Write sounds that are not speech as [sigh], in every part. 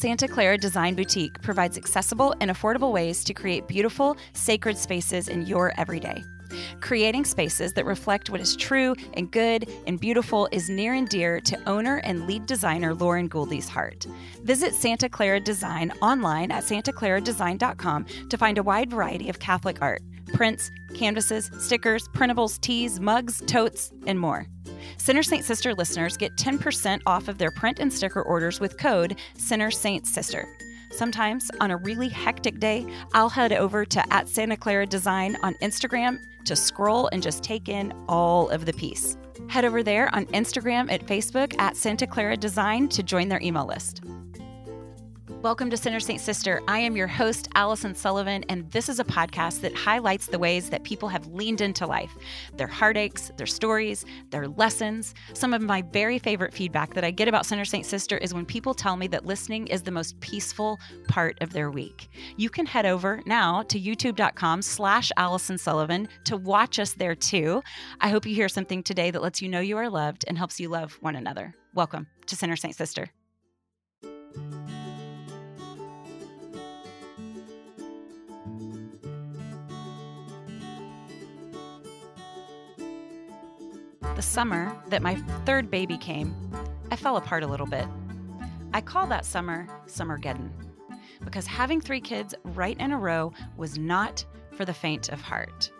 Santa Clara Design Boutique provides accessible and affordable ways to create beautiful, sacred spaces in your everyday. Creating spaces that reflect what is true and good and beautiful is near and dear to owner and lead designer Lauren Gouldy's heart. Visit Santa Clara Design online at santaclaradesign.com to find a wide variety of Catholic art, prints, canvases, stickers, printables, tees, mugs, totes, and more. Center Saint Sister listeners get 10% off of their print and sticker orders with code Center Saint Sister. Sometimes on a really hectic day, I'll head over to at Santa Clara Design on Instagram to scroll and just take in all of the peace. Head over there on Instagram at Facebook at Santa Clara Design to join their email list. Welcome to Center Saint Sister. I am your host, Allison Sullivan, and this is a podcast that highlights the ways that people have leaned into life their heartaches, their stories, their lessons. Some of my very favorite feedback that I get about Center Saint Sister is when people tell me that listening is the most peaceful part of their week. You can head over now to youtube.com slash Allison Sullivan to watch us there too. I hope you hear something today that lets you know you are loved and helps you love one another. Welcome to Center Saint Sister. The summer that my third baby came, I fell apart a little bit. I call that summer Summergeddon because having three kids right in a row was not for the faint of heart.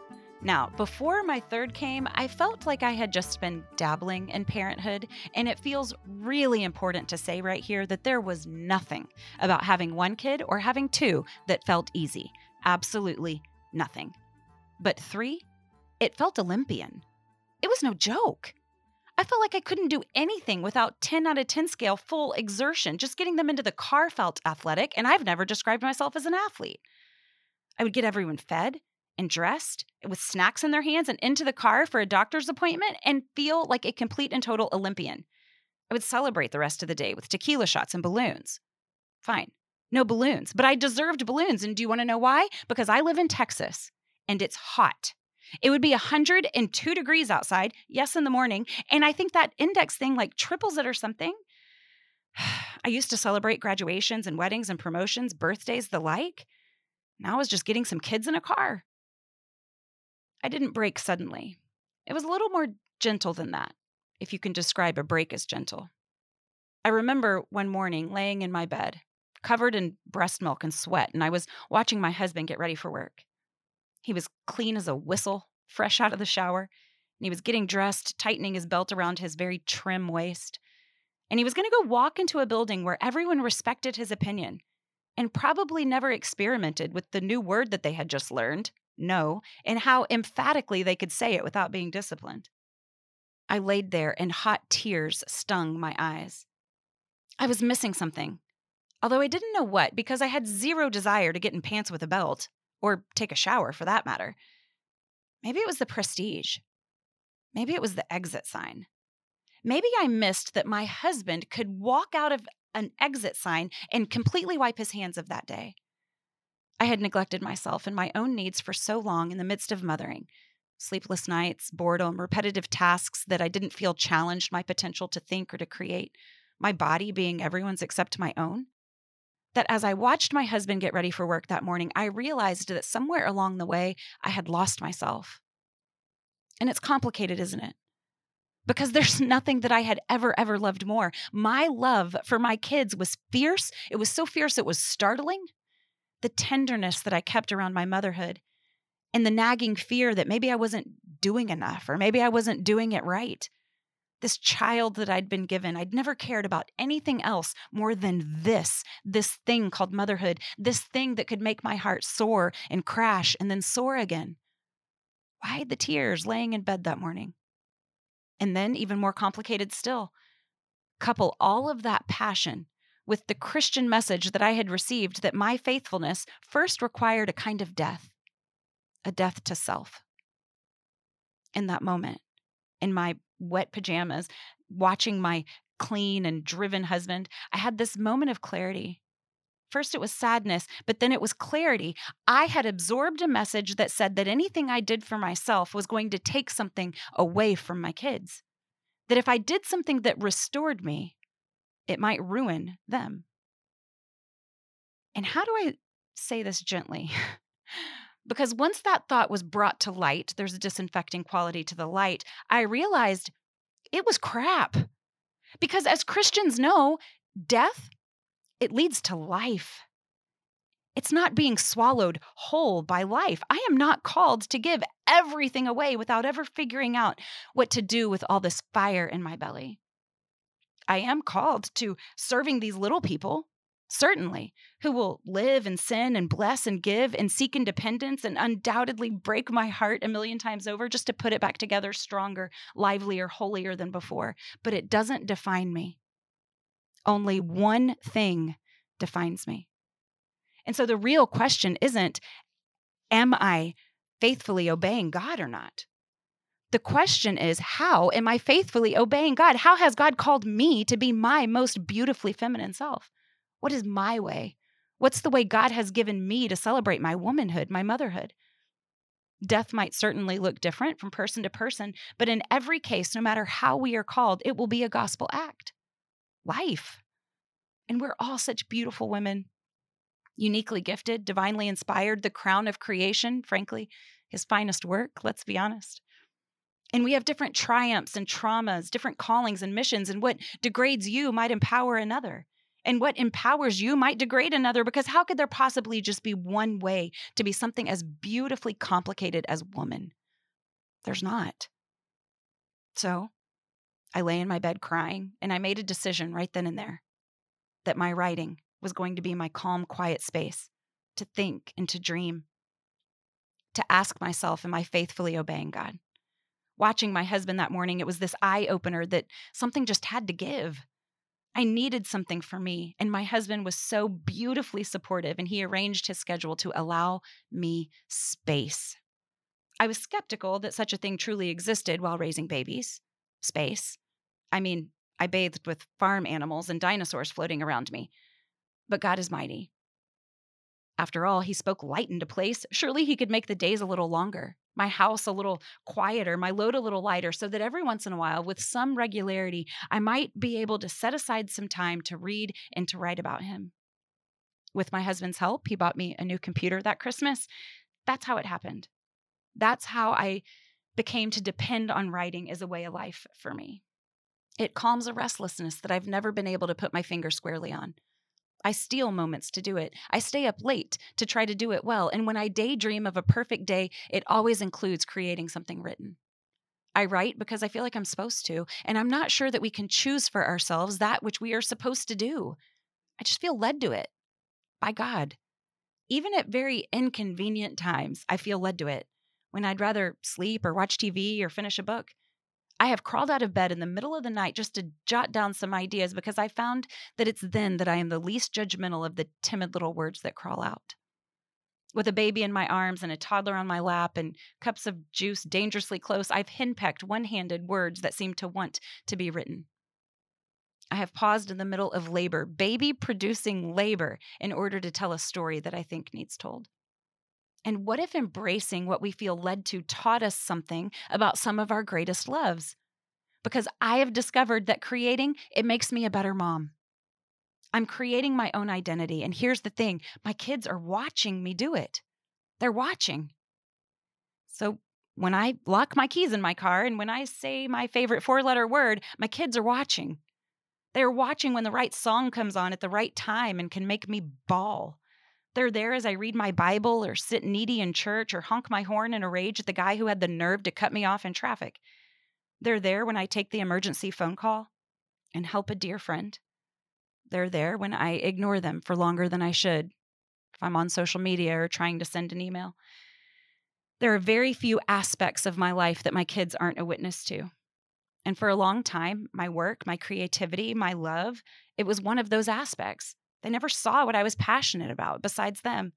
Now, before my third came, I felt like I had just been dabbling in parenthood, and it feels really important to say right here that there was nothing about having one kid or having two that felt easy. Absolutely nothing. But three, it felt Olympian. It was no joke. I felt like I couldn't do anything without 10 out of 10 scale full exertion. Just getting them into the car felt athletic, and I've never described myself as an athlete. I would get everyone fed and dressed with snacks in their hands and into the car for a doctor's appointment and feel like a complete and total Olympian. I would celebrate the rest of the day with tequila shots and balloons. Fine, no balloons, but I deserved balloons. And do you want to know why? Because I live in Texas and it's hot. It would be 102 degrees outside, yes, in the morning. And I think that index thing like triples it or something. [sighs] I used to celebrate graduations and weddings and promotions, birthdays, the like. Now I was just getting some kids in a car. I didn't break suddenly. It was a little more gentle than that, if you can describe a break as gentle. I remember one morning laying in my bed, covered in breast milk and sweat, and I was watching my husband get ready for work. He was clean as a whistle, fresh out of the shower, and he was getting dressed, tightening his belt around his very trim waist. And he was going to go walk into a building where everyone respected his opinion and probably never experimented with the new word that they had just learned, no, and how emphatically they could say it without being disciplined. I laid there and hot tears stung my eyes. I was missing something, although I didn't know what because I had zero desire to get in pants with a belt or take a shower for that matter. Maybe it was the prestige. Maybe it was the exit sign. Maybe I missed that my husband could walk out of an exit sign and completely wipe his hands of that day. I had neglected myself and my own needs for so long in the midst of mothering sleepless nights, boredom, repetitive tasks that I didn't feel challenged my potential to think or to create, my body being everyone's except my own that as I watched my husband get ready for work that morning, I realized that somewhere along the way, I had lost myself. And it's complicated, isn't it? Because there's [laughs] nothing that I had ever, ever loved more. My love for my kids was fierce. It was so fierce, it was startling. The tenderness that I kept around my motherhood and the nagging fear that maybe I wasn't doing enough or maybe I wasn't doing it right this child that I'd been given. I'd never cared about anything else more than this, this thing called motherhood, this thing that could make my heart soar and crash and then soar again. Why the tears laying in bed that morning? And then, even more complicated still, couple all of that passion with the Christian message that I had received that my faithfulness first required a kind of death, a death to self. In that moment, in my wet pajamas, watching my clean and driven husband, I had this moment of clarity. First, it was sadness, but then it was clarity. I had absorbed a message that said that anything I did for myself was going to take something away from my kids. That if I did something that restored me, it might ruin them. And how do I say this gently? [laughs] because once that thought was brought to light, there's a disinfecting quality to the light, I realized it was crap. Because as Christians know, death, it leads to life. It's not being swallowed whole by life. I am not called to give everything away without ever figuring out what to do with all this fire in my belly. I am called to serving these little people, certainly, who will live and sin and bless and give and seek independence and undoubtedly break my heart a million times over just to put it back together stronger, livelier, holier than before. But it doesn't define me. Only one thing defines me. And so the real question isn't, am I faithfully obeying God or not? The question is, how am I faithfully obeying God? How has God called me to be my most beautifully feminine self? What is my way? What's the way God has given me to celebrate my womanhood, my motherhood? Death might certainly look different from person to person, but in every case, no matter how we are called, it will be a gospel act. Life. And we're all such beautiful women, uniquely gifted, divinely inspired, the crown of creation, frankly, his finest work, let's be honest. And we have different triumphs and traumas, different callings and missions, and what degrades you might empower another. And what empowers you might degrade another because how could there possibly just be one way to be something as beautifully complicated as woman? There's not. So I lay in my bed crying, and I made a decision right then and there that my writing was going to be my calm, quiet space to think and to dream, to ask myself, Am I faithfully obeying God? Watching my husband that morning, it was this eye opener that something just had to give. I needed something for me, and my husband was so beautifully supportive, and he arranged his schedule to allow me space. I was skeptical that such a thing truly existed while raising babies. Space. I mean, I bathed with farm animals and dinosaurs floating around me. But God is mighty. After all, he spoke light into place. Surely he could make the days a little longer, my house a little quieter, my load a little lighter, so that every once in a while, with some regularity, I might be able to set aside some time to read and to write about him. With my husband's help, he bought me a new computer that Christmas. That's how it happened. That's how I became to depend on writing as a way of life for me. It calms a restlessness that I've never been able to put my finger squarely on. I steal moments to do it. I stay up late to try to do it well. And when I daydream of a perfect day, it always includes creating something written. I write because I feel like I'm supposed to, and I'm not sure that we can choose for ourselves that which we are supposed to do. I just feel led to it by God. Even at very inconvenient times, I feel led to it when I'd rather sleep or watch TV or finish a book. I have crawled out of bed in the middle of the night just to jot down some ideas because I found that it's then that I am the least judgmental of the timid little words that crawl out. With a baby in my arms and a toddler on my lap and cups of juice dangerously close, I've henpecked one handed words that seem to want to be written. I have paused in the middle of labor, baby producing labor, in order to tell a story that I think needs told. And what if embracing what we feel led to taught us something about some of our greatest loves? Because I have discovered that creating, it makes me a better mom. I'm creating my own identity. And here's the thing my kids are watching me do it. They're watching. So when I lock my keys in my car and when I say my favorite four letter word, my kids are watching. They're watching when the right song comes on at the right time and can make me bawl. They're there as I read my Bible or sit needy in church or honk my horn in a rage at the guy who had the nerve to cut me off in traffic. They're there when I take the emergency phone call and help a dear friend. They're there when I ignore them for longer than I should, if I'm on social media or trying to send an email. There are very few aspects of my life that my kids aren't a witness to. And for a long time, my work, my creativity, my love, it was one of those aspects. They never saw what I was passionate about besides them.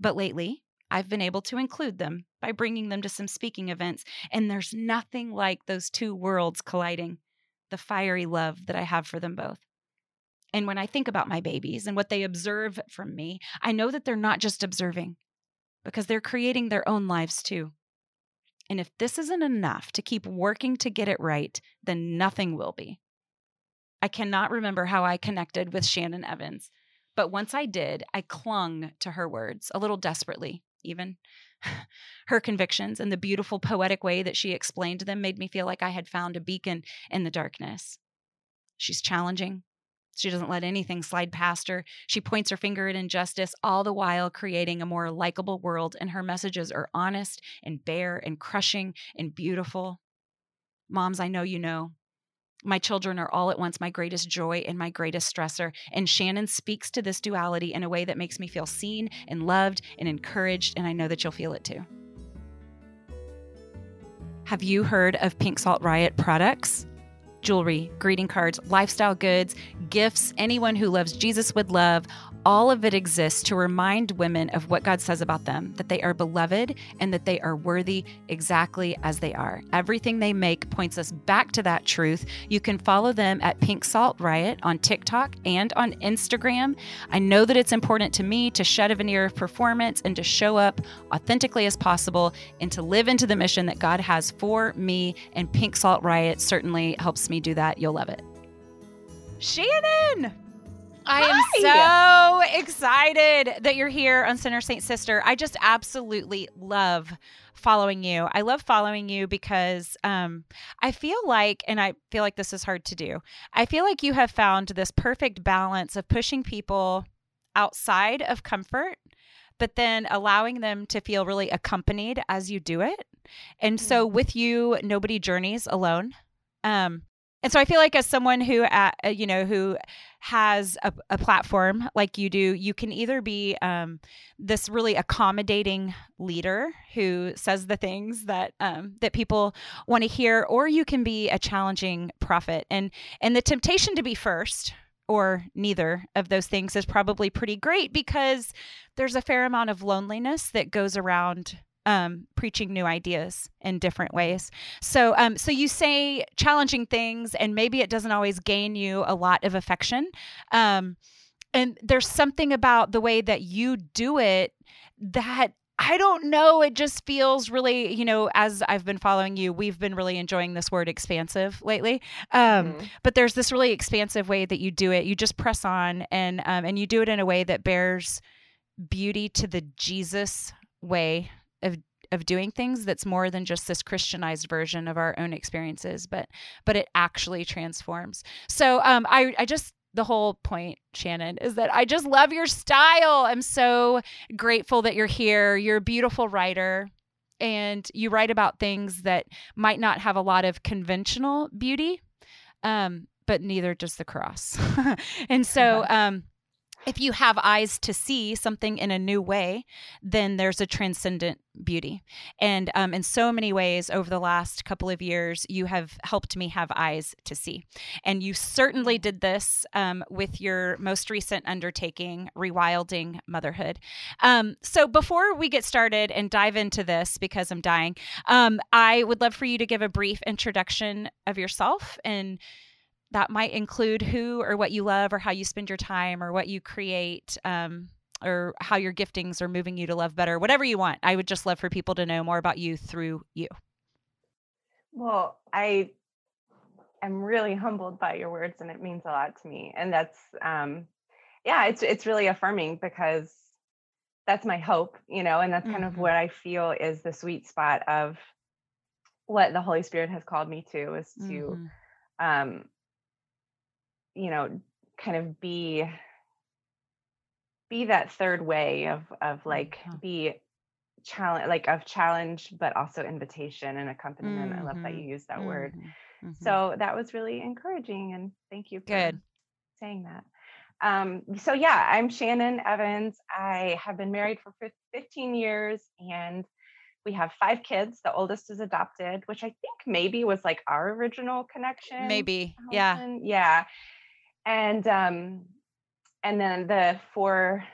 But lately, I've been able to include them by bringing them to some speaking events, and there's nothing like those two worlds colliding the fiery love that I have for them both. And when I think about my babies and what they observe from me, I know that they're not just observing because they're creating their own lives too. And if this isn't enough to keep working to get it right, then nothing will be. I cannot remember how I connected with Shannon Evans, But once I did, I clung to her words, a little desperately, even. [laughs] her convictions and the beautiful poetic way that she explained them made me feel like I had found a beacon in the darkness. She's challenging. She doesn't let anything slide past her. She points her finger at injustice, all the while creating a more likable world, and her messages are honest and bare and crushing and beautiful. Moms, I know you know. My children are all at once my greatest joy and my greatest stressor. And Shannon speaks to this duality in a way that makes me feel seen and loved and encouraged, and I know that you'll feel it too. Have you heard of Pink Salt Riot products? Jewelry, greeting cards, lifestyle goods, gifts anyone who loves Jesus would love all of it exists to remind women of what God says about them that they are beloved and that they are worthy exactly as they are. Everything they make points us back to that truth. You can follow them at Pink Salt Riot on TikTok and on Instagram. I know that it's important to me to shed a veneer of performance and to show up authentically as possible and to live into the mission that God has for me. And Pink Salt Riot certainly helps me do that. You'll love it. Shannon! I am so excited that you're here on Center Saint Sister. I just absolutely love following you. I love following you because um, I feel like, and I feel like this is hard to do, I feel like you have found this perfect balance of pushing people outside of comfort, but then allowing them to feel really accompanied as you do it. And so mm-hmm. with you, nobody journeys alone. Um, and so I feel like as someone who, uh, you know, who has a, a, platform like you do, you can either be um, this really accommodating leader who says the things that um, that people want to hear, or you can be a challenging prophet. And and the temptation to be first or neither of those things is probably pretty great because there's a fair amount of loneliness that goes around um, preaching new ideas in different ways. So, um, so you say challenging things, and maybe it doesn't always gain you a lot of affection. Um, and there's something about the way that you do it that I don't know. It just feels really, you know, as I've been following you, we've been really enjoying this word expansive lately. Um, mm-hmm. But there's this really expansive way that you do it. You just press on, and um, and you do it in a way that bears beauty to the Jesus way of doing things that's more than just this christianized version of our own experiences but but it actually transforms. So um i i just the whole point shannon is that i just love your style. I'm so grateful that you're here. You're a beautiful writer and you write about things that might not have a lot of conventional beauty um but neither does the cross. [laughs] And so uh-huh. um if you have eyes to see something in a new way, then there's a transcendent beauty. And um, in so many ways, over the last couple of years, you have helped me have eyes to see. And you certainly did this um, with your most recent undertaking, Rewilding Motherhood. Um, so before we get started and dive into this, because I'm dying, um, I would love for you to give a brief introduction of yourself and that might include who or what you love or how you spend your time or what you create um, or how your giftings are moving you to love better whatever you want i would just love for people to know more about you through you well i am really humbled by your words and it means a lot to me and that's um yeah it's it's really affirming because that's my hope you know and that's kind mm-hmm. of what i feel is the sweet spot of what the holy spirit has called me to is to mm-hmm. um you know kind of be be that third way of of like be challenge like of challenge but also invitation and accompaniment mm-hmm. i love that you mm-hmm. use that mm-hmm. word mm-hmm. so that was really encouraging and thank you for good saying that um, so yeah i'm shannon evans i have been married for 15 years and we have five kids the oldest is adopted which i think maybe was like our original connection maybe yeah yeah and um and then the four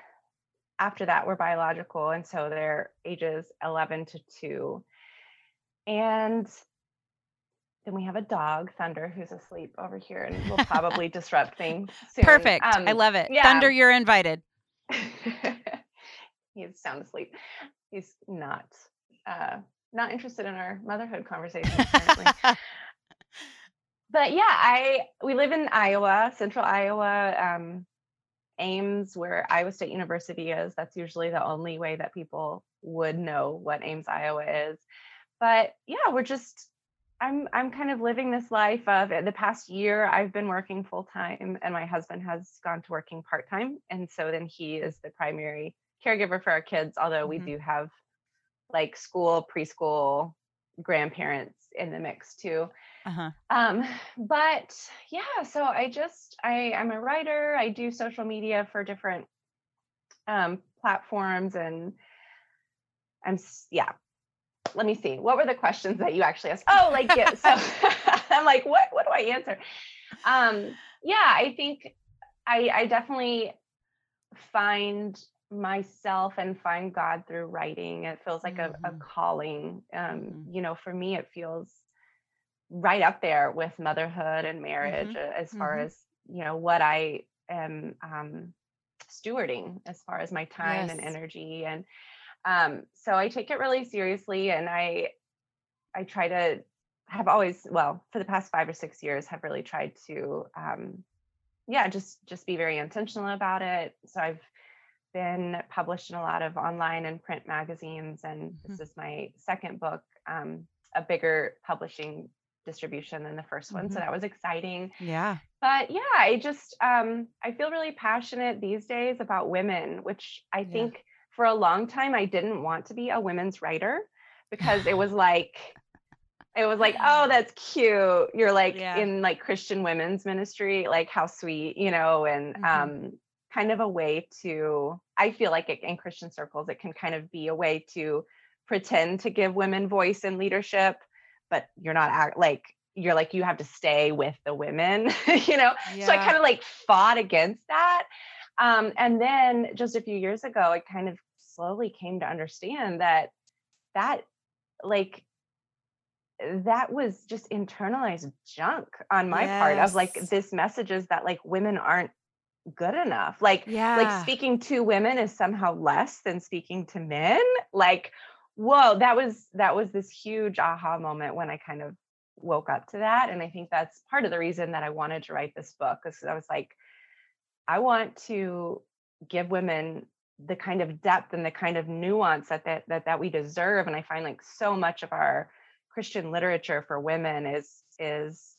after that were biological and so they're ages 11 to 2 and then we have a dog thunder who's asleep over here and will [laughs] probably disrupt things soon. perfect. Um, i love it. yeah. thunder you're invited. [laughs] He's sound asleep. He's not uh not interested in our motherhood conversation [laughs] but yeah, I we live in Iowa, central Iowa. Um, Ames, where Iowa State University is. That's usually the only way that people would know what Ames, Iowa is. But yeah, we're just I'm I'm kind of living this life of the past year I've been working full time and my husband has gone to working part time and so then he is the primary caregiver for our kids although mm-hmm. we do have like school preschool grandparents in the mix too. Uh-huh. Um, but yeah, so I just I I'm a writer. I do social media for different um, platforms and I'm yeah let me see. What were the questions that you actually asked? Oh, like yeah. So [laughs] [laughs] I'm like, what what do I answer? Um, yeah, I think I I definitely find myself and find God through writing. It feels like mm-hmm. a, a, mm-hmm. calling. Um, mm-hmm. you know, for me it feels right up there with motherhood and marriage mm-hmm. as far mm-hmm. as, you know, what I am um stewarding as far as my time yes. and energy and um, so I take it really seriously and I I try to have always well for the past five or six years have really tried to um, yeah just just be very intentional about it so i've been published in a lot of online and print magazines and mm-hmm. this is my second book um, a bigger publishing distribution than the 1st mm-hmm. one so mm-hmm. that was exciting yeah but yeah i just um, i feel really passionate these days about women which i yeah. think for a long time I didn't want to be a women's writer because it was [laughs] like it was like oh that's cute you're like yeah. in like Christian women's ministry like how sweet you know and mm-hmm. um kind of a way to I feel like it, in Christian circles it can kind of be a way to pretend to give women voice and leadership but you're not act like you're like you have to stay with the women [laughs] you know yeah. so I kind of like fought against that um, and then just a few years ago, I kind of slowly came to understand that that like that was just internalized junk on my yes. part of like this messages that like women aren't good enough like yeah. like speaking to women is somehow less than speaking to men like whoa that was that was this huge aha moment when i kind of woke up to that and i think that's part of the reason that i wanted to write this book because i was like i want to give women the kind of depth and the kind of nuance that that that, that we deserve and i find like so much of our christian literature for women is is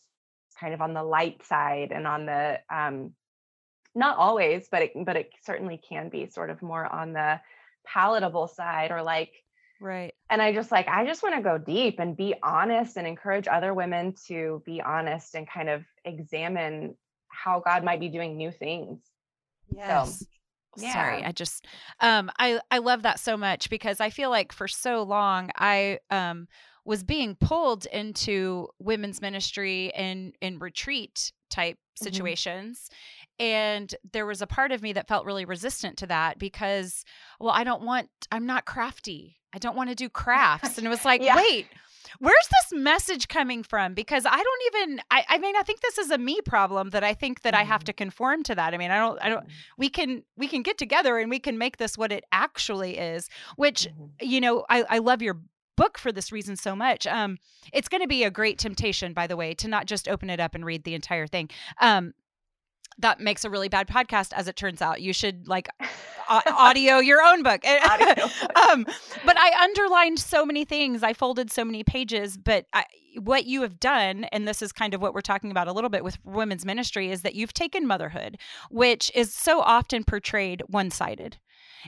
kind of on the light side and on the um not always but it but it certainly can be sort of more on the palatable side or like right and i just like i just want to go deep and be honest and encourage other women to be honest and kind of examine how god might be doing new things yes so, yeah. sorry i just um i i love that so much because i feel like for so long i um was being pulled into women's ministry and in retreat type mm-hmm. situations. And there was a part of me that felt really resistant to that because well i don't want i'm not crafty i don't want to do crafts and it was [laughs] like yeah. wait where's this message coming from because i don't even I, I mean i think this is a me problem that i think that mm-hmm. i have mm-hmm. to conform to that i mean i don't i don't mm-hmm. we can we can get together and we can make this what it actually is which mm-hmm. you know i i love your book for this reason so much um it's going to be a great temptation by the way to not just open it up and read the entire thing um that makes a really bad podcast as it turns out. You should like [laughs] audio your own [laughs] book. Um, but i underlined so many things. I folded so many pages. But I, what you have done and this is kind of what we're talking about a little bit with women's ministry is that you've taken motherhood which is so often portrayed one-sided.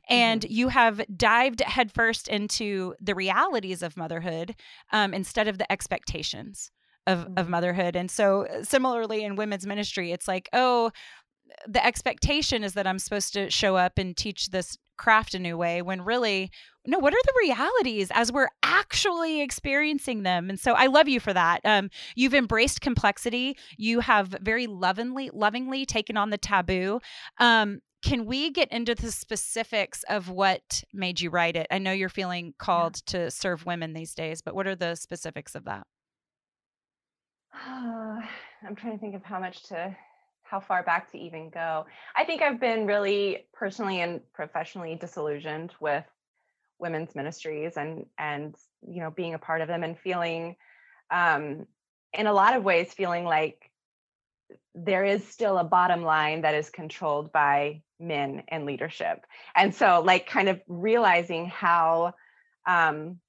And mm-hmm. you have dived headfirst into the realities of motherhood um, instead of the expectations of, of mm-hmm. motherhood. And so, uh, similarly in women's ministry, it's like, oh, the expectation is that I'm supposed to show up and teach this craft a new way when really no what are the realities as we're actually experiencing them and so i love you for that um, you've embraced complexity you have very lovingly lovingly taken on the taboo um, can we get into the specifics of what made you write it i know you're feeling called yeah. to serve women these days but what are the specifics of that I'm trying to think of how much to how far back to even go. I think I've been really personally and professionally disillusioned with women's ministries and and you know being a part of them and feeling um in a lot of ways feeling like there is still a bottom line that is controlled by men and leadership. And so, like, kind of realizing how, um,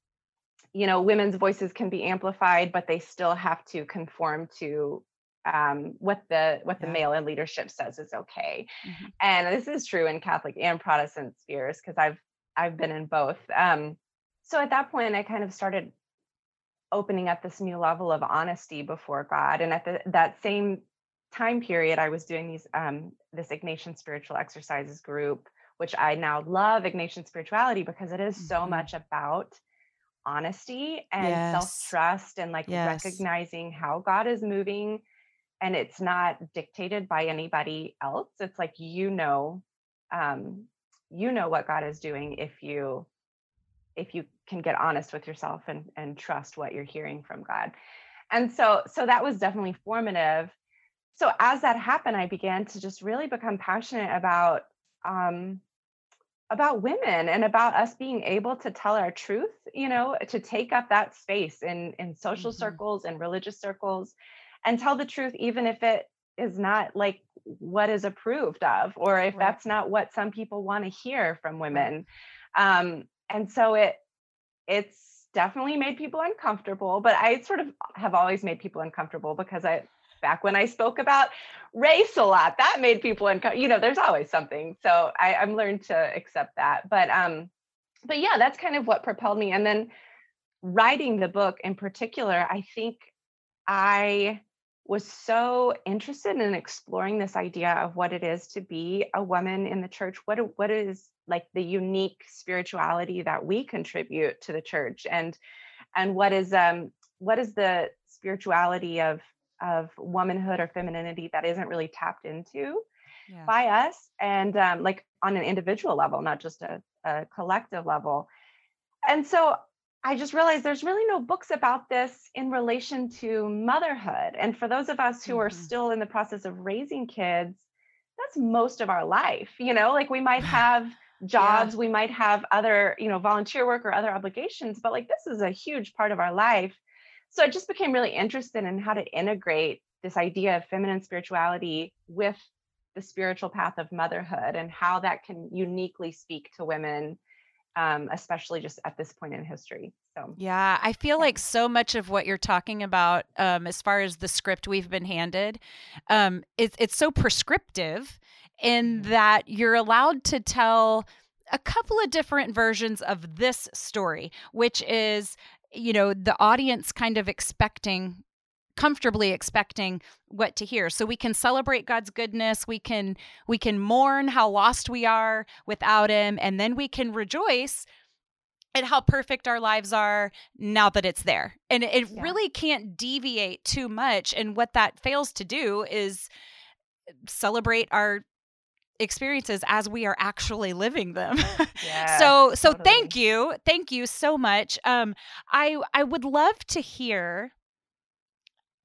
you know, women's voices can be amplified, but they still have to conform to um, what the what the yeah. male in leadership says is okay. Mm-hmm. And this is true in Catholic and Protestant spheres because I've I've been in both. Um, so at that point, I kind of started opening up this new level of honesty before God. And at the, that same time period, I was doing these um, this Ignatian spiritual exercises group, which I now love Ignatian spirituality because it is so mm-hmm. much about honesty and yes. self trust and like yes. recognizing how God is moving. And it's not dictated by anybody else. It's like you know, um, you know what God is doing if you if you can get honest with yourself and and trust what you're hearing from God. And so so that was definitely formative so as that happened i began to just really become passionate about um, about women and about us being able to tell our truth you know to take up that space in in social mm-hmm. circles and religious circles and tell the truth even if it is not like what is approved of or if right. that's not what some people want to hear from women um, and so it it's definitely made people uncomfortable but i sort of have always made people uncomfortable because i back when I spoke about race a lot. That made people uncomfortable. You know, there's always something. So I, I'm learned to accept that. But um, but yeah, that's kind of what propelled me. And then writing the book in particular, I think I was so interested in exploring this idea of what it is to be a woman in the church. What what is like the unique spirituality that we contribute to the church, and and what is um what is the spirituality of of womanhood or femininity that isn't really tapped into yeah. by us and um, like on an individual level not just a, a collective level and so i just realized there's really no books about this in relation to motherhood and for those of us who mm-hmm. are still in the process of raising kids that's most of our life you know like we might [laughs] have jobs yeah. we might have other you know volunteer work or other obligations but like this is a huge part of our life so I just became really interested in how to integrate this idea of feminine spirituality with the spiritual path of motherhood and how that can uniquely speak to women um, especially just at this point in history. So, yeah, I feel like so much of what you're talking about, um, as far as the script we've been handed, um, it, it's so prescriptive in mm-hmm. that you're allowed to tell a couple of different versions of this story, which is you know the audience kind of expecting comfortably expecting what to hear so we can celebrate god's goodness we can we can mourn how lost we are without him and then we can rejoice at how perfect our lives are now that it's there and it yeah. really can't deviate too much and what that fails to do is uh, celebrate our experiences as we are actually living them. [laughs] Yeah, so so totally. thank you. Thank you so much. Um I I would love to hear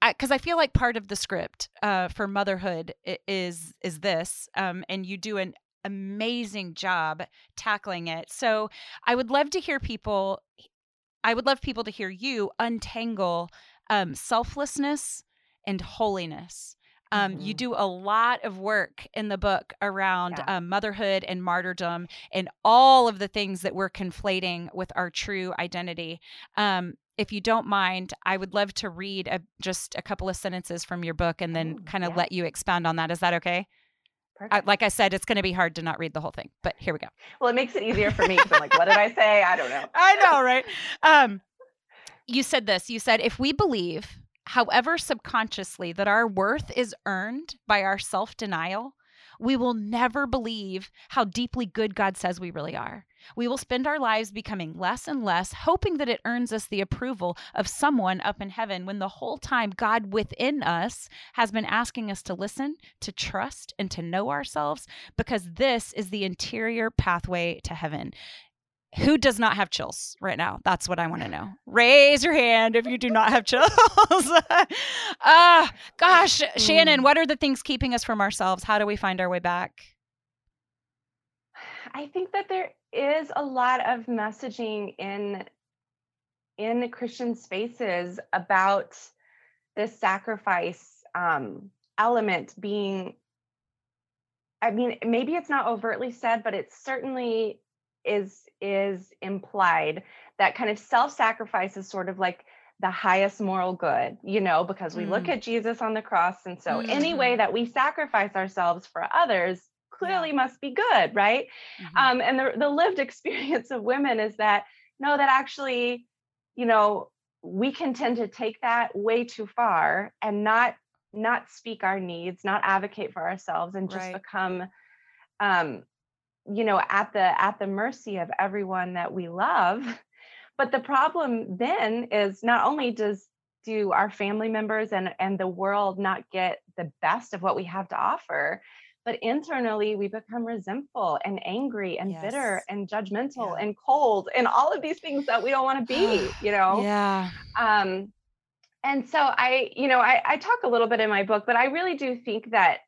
because I, I, feel like part of the script uh, for motherhood is is this, um, and you do an amazing job tackling it. So I would love to hear people. I would love people to hear you untangle um, selflessness and holiness um, mm-hmm. You do a lot of work in the book around yeah. um, motherhood and martyrdom and all of the things that we're conflating with our true identity. Um, if you don't mind, I would love to read a, just a couple of sentences from your book and then kind of yeah. let you expound on that. Is that okay? I, like I said, it's going to be hard to not read the whole thing, but here we go. Well, it makes it easier for me because I'm like, what did I say? I don't know. [laughs] I know, right? Um, you said this. You said, if we believe however subconsciously, that our worth is earned by our self denial, we will never believe how deeply good God says we really are. We will spend our lives becoming less and less, hoping that it earns us the approval of someone up in heaven, when the whole time God within us has been asking us to listen, to trust, and to know ourselves, because this is the interior pathway to heaven who does not have chills right now? That's what I want to know. Raise your hand if you do not have chills. [laughs] Ah, uh, gosh, Shannon, mm. what are the things keeping us from ourselves? How do we find our way back? I think that there is a lot of messaging in in Christian spaces about this sacrifice um, element being I mean, maybe it's not overtly said, but it's certainly is is implied that kind of self-sacrifice is sort of like the highest moral good, you know, because we mm. look at Jesus on the cross. And so mm-hmm. any way mm-hmm. that we sacrifice ourselves for others clearly yeah. must be good, right? Mm-hmm. Um, and the, the lived [laughs] experience of women is that no, that actually, you know, we can tend to take that way too far and not not speak our needs, not advocate for ourselves, and just right. become um, you know at the at the mercy of everyone that we love but the problem then is not only does do our family members and and the world not get the best of what we have to offer but internally we become resentful and angry and yes. bitter and judgmental yeah. and cold and all of these things that we don't want to be [sighs] you know yeah um and so i you know I, I talk a little bit in my book but i really do think that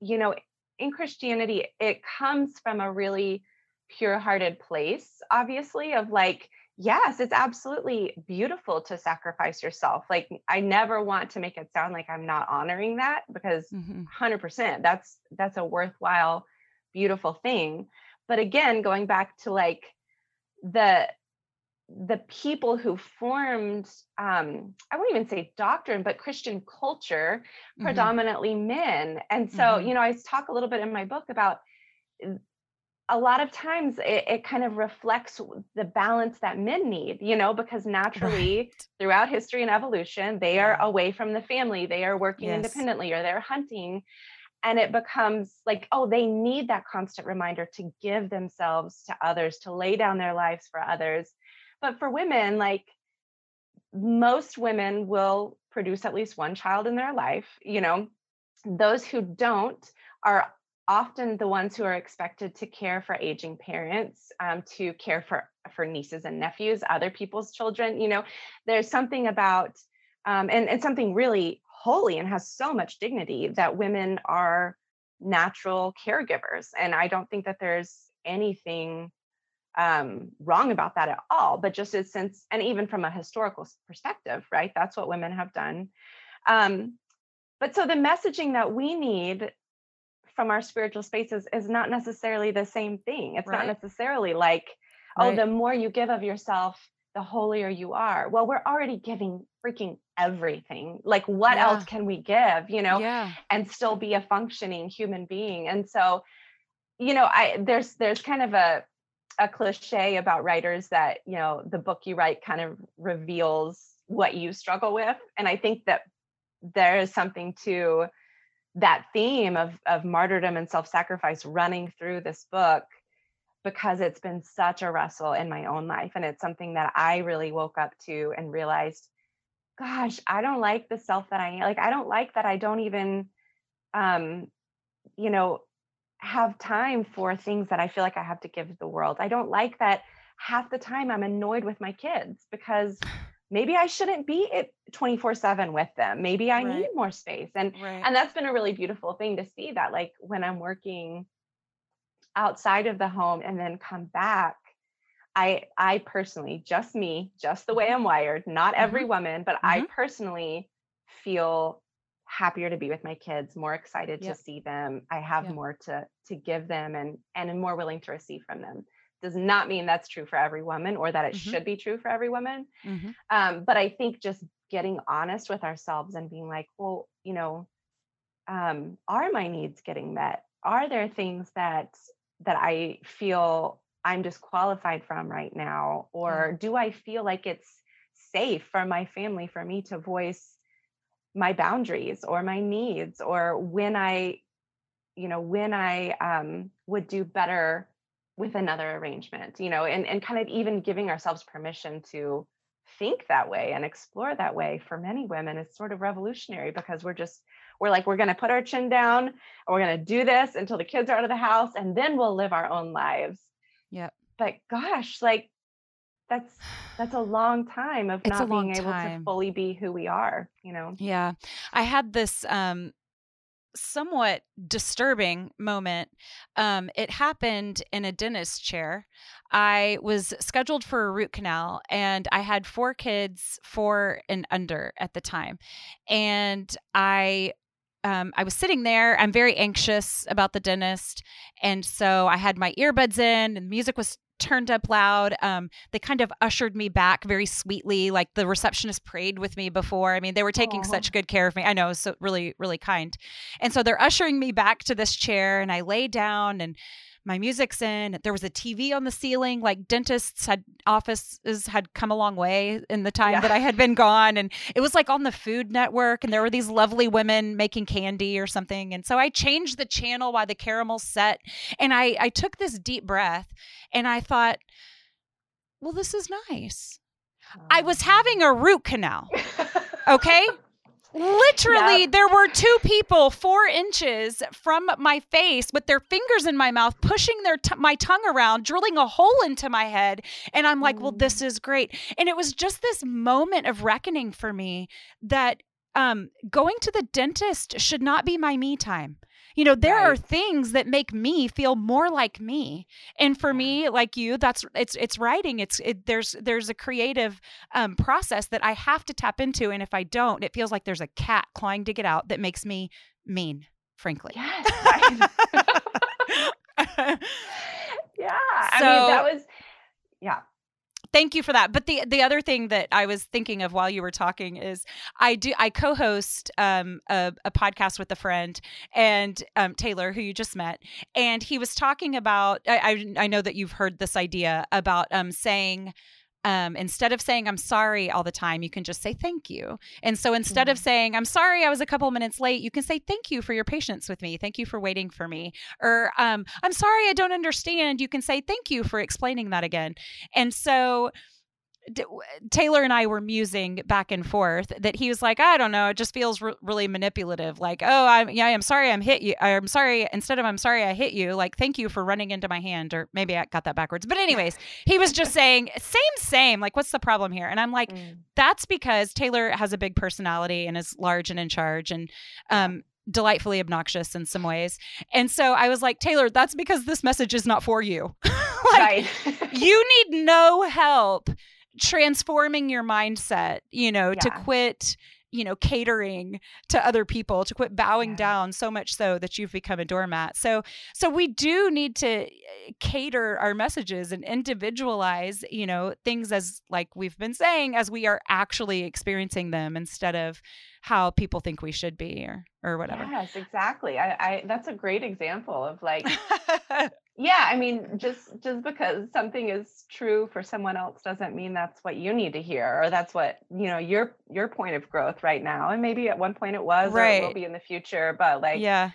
you know in christianity it comes from a really pure hearted place obviously of like yes, it's absolutely beautiful to sacrifice yourself. Like I never want to make it sound like I'm not honoring that because mm-hmm. 100% that's that's a worthwhile beautiful thing. But again, going back to like the the people who formed um i won't even say doctrine but christian culture mm-hmm. predominantly men and so mm-hmm. you know i talk a little bit in my book about a lot of times it, it, kind of reflects the balance that men need, you know, because naturally right. throughout history and evolution, they are away from the family, they are working yes. independently or they're hunting. And it becomes like, oh, they need that constant reminder to give themselves to others, to lay down their lives for others. But for women, like most women will produce at least one child in their life, you know, those who don't are often the ones who are expected to care for aging parents um, to care for for nieces and nephews other people's children you know? There's something about um, and, and something really holy and has so much dignity that women are natural caregivers and i don't think that there's anything um, wrong about that at all but just as since and even from a historical perspective right that's what women have done um, but so the messaging that we need from our spiritual spaces is not necessarily the same thing. It's right. not necessarily like, oh, right. the more you give of yourself, the holier you are. Well, we're already giving freaking everything. Like, what yeah. else can we give, you know, yeah. and still be a functioning human being? And so, you know, I there's there's kind of a a cliche about writers that you know the book you write kind of reveals what you struggle with, and I think that there is something to that theme of of martyrdom and self-sacrifice running through this book because it's been such a wrestle in my own life and it's something that I really woke up to and realized gosh I don't like the self that I like I don't like that I don't even um you know have time for things that I feel like I have to give the world I don't like that half the time I'm annoyed with my kids because [sighs] maybe I shouldn't be 24 7 with them. Maybe I right. need more space. And right. and that's been a really beautiful thing to see that like when I'm working outside of the home and then come back, I I personally, just me, just the way mm-hmm. I'm wired, not every mm-hmm. woman, but mm-hmm. I personally feel happier to be with my kids, more excited yep. to see them. I have yep. more to to give them and and am more willing to receive from them does not mean that's true for every woman or that it mm-hmm. should be true for every woman. Mm-hmm. Um, but I think just getting honest with ourselves and being like, well, you know, um, are my needs getting met? Are there things that that I feel I'm disqualified from right now? Or do I feel like it's safe for my family for me to voice my boundaries or my needs or when I, you know, when I um, would do better with another arrangement you know and, and kind of even giving ourselves permission to think that way and explore that way for many women is sort of revolutionary because we're just we're like we're going to put our chin down and we're going to do this until the kids are out of the house and then we'll live our own lives. Yeah but gosh like that's that's a [sighs] long time of it's not being able time. to fully be who we are you know yeah i had this um somewhat disturbing moment. Um, it happened in a dentist chair. I was scheduled for a root canal and I had four kids, four and under at the time. And I um, I was sitting there. I'm very anxious about the dentist, and so I had my earbuds in, and the music was turned up loud. Um, they kind of ushered me back very sweetly, like the receptionist prayed with me before. I mean, they were taking Aww. such good care of me. I know, so really, really kind. And so they're ushering me back to this chair, and I lay down and my music's in. There was a TV on the ceiling. Like dentists had offices had come a long way in the time yeah. that I had been gone. And it was like on the Food Network, and there were these lovely women making candy or something. And so I changed the channel while the caramel set. And I, I took this deep breath and I thought, well, this is nice. I was having a root canal. Okay. [laughs] Literally, yep. there were two people four inches from my face with their fingers in my mouth, pushing their t- my tongue around, drilling a hole into my head. And I'm like, mm. well, this is great. And it was just this moment of reckoning for me that um, going to the dentist should not be my me time. You know, there right. are things that make me feel more like me. And for me, like you, that's it's it's writing. It's it, there's there's a creative um, process that I have to tap into, and if I don't, it feels like there's a cat clawing to get out that makes me mean. Frankly, yes. [laughs] [laughs] Yeah, I mean that was yeah thank you for that. But the the other thing that I was thinking of while you were talking is I do I co-host um, a, a, podcast with a friend and um, Taylor, who you just met, and he was talking about. I I, I know that you've heard this idea about um, saying um, instead of saying I'm sorry all the time, you can just say thank you. And so instead mm-hmm. of saying I'm sorry I was a couple minutes late, you can say thank you for your patience with me. Thank you for waiting for me. Or um, I'm sorry I don't understand. You can say thank you for explaining that again. And so Taylor and I were musing back and forth that he was like, I don't know, it just feels re- really manipulative. Like, oh, I'm yeah, I'm sorry, I'm hit you. I'm sorry. Instead of I'm sorry, I hit you. Like, thank you for running into my hand, or maybe I got that backwards. But anyways, he was just saying same, same. Like, what's the problem here? And I'm like, mm. that's because Taylor has a big personality and is large and in charge, and um, delightfully obnoxious in some ways. And so I was like, Taylor, that's because this message is not for you. [laughs] like, [laughs] you need no help transforming your mindset, you know, yeah. to quit you know catering to other people to quit bowing yeah. down so much so that you've become a doormat so so we do need to eh, cater our messages and individualize you know things as like we've been saying as we are actually experiencing them instead of how people think we should be or or whatever yes exactly i, I that's a great example of like [laughs] yeah i mean just just because something is true for someone else doesn't mean that's what you need to hear or that's what you know your your point of growth right now. And maybe at one point it was right. or it will be in the future but like yeah.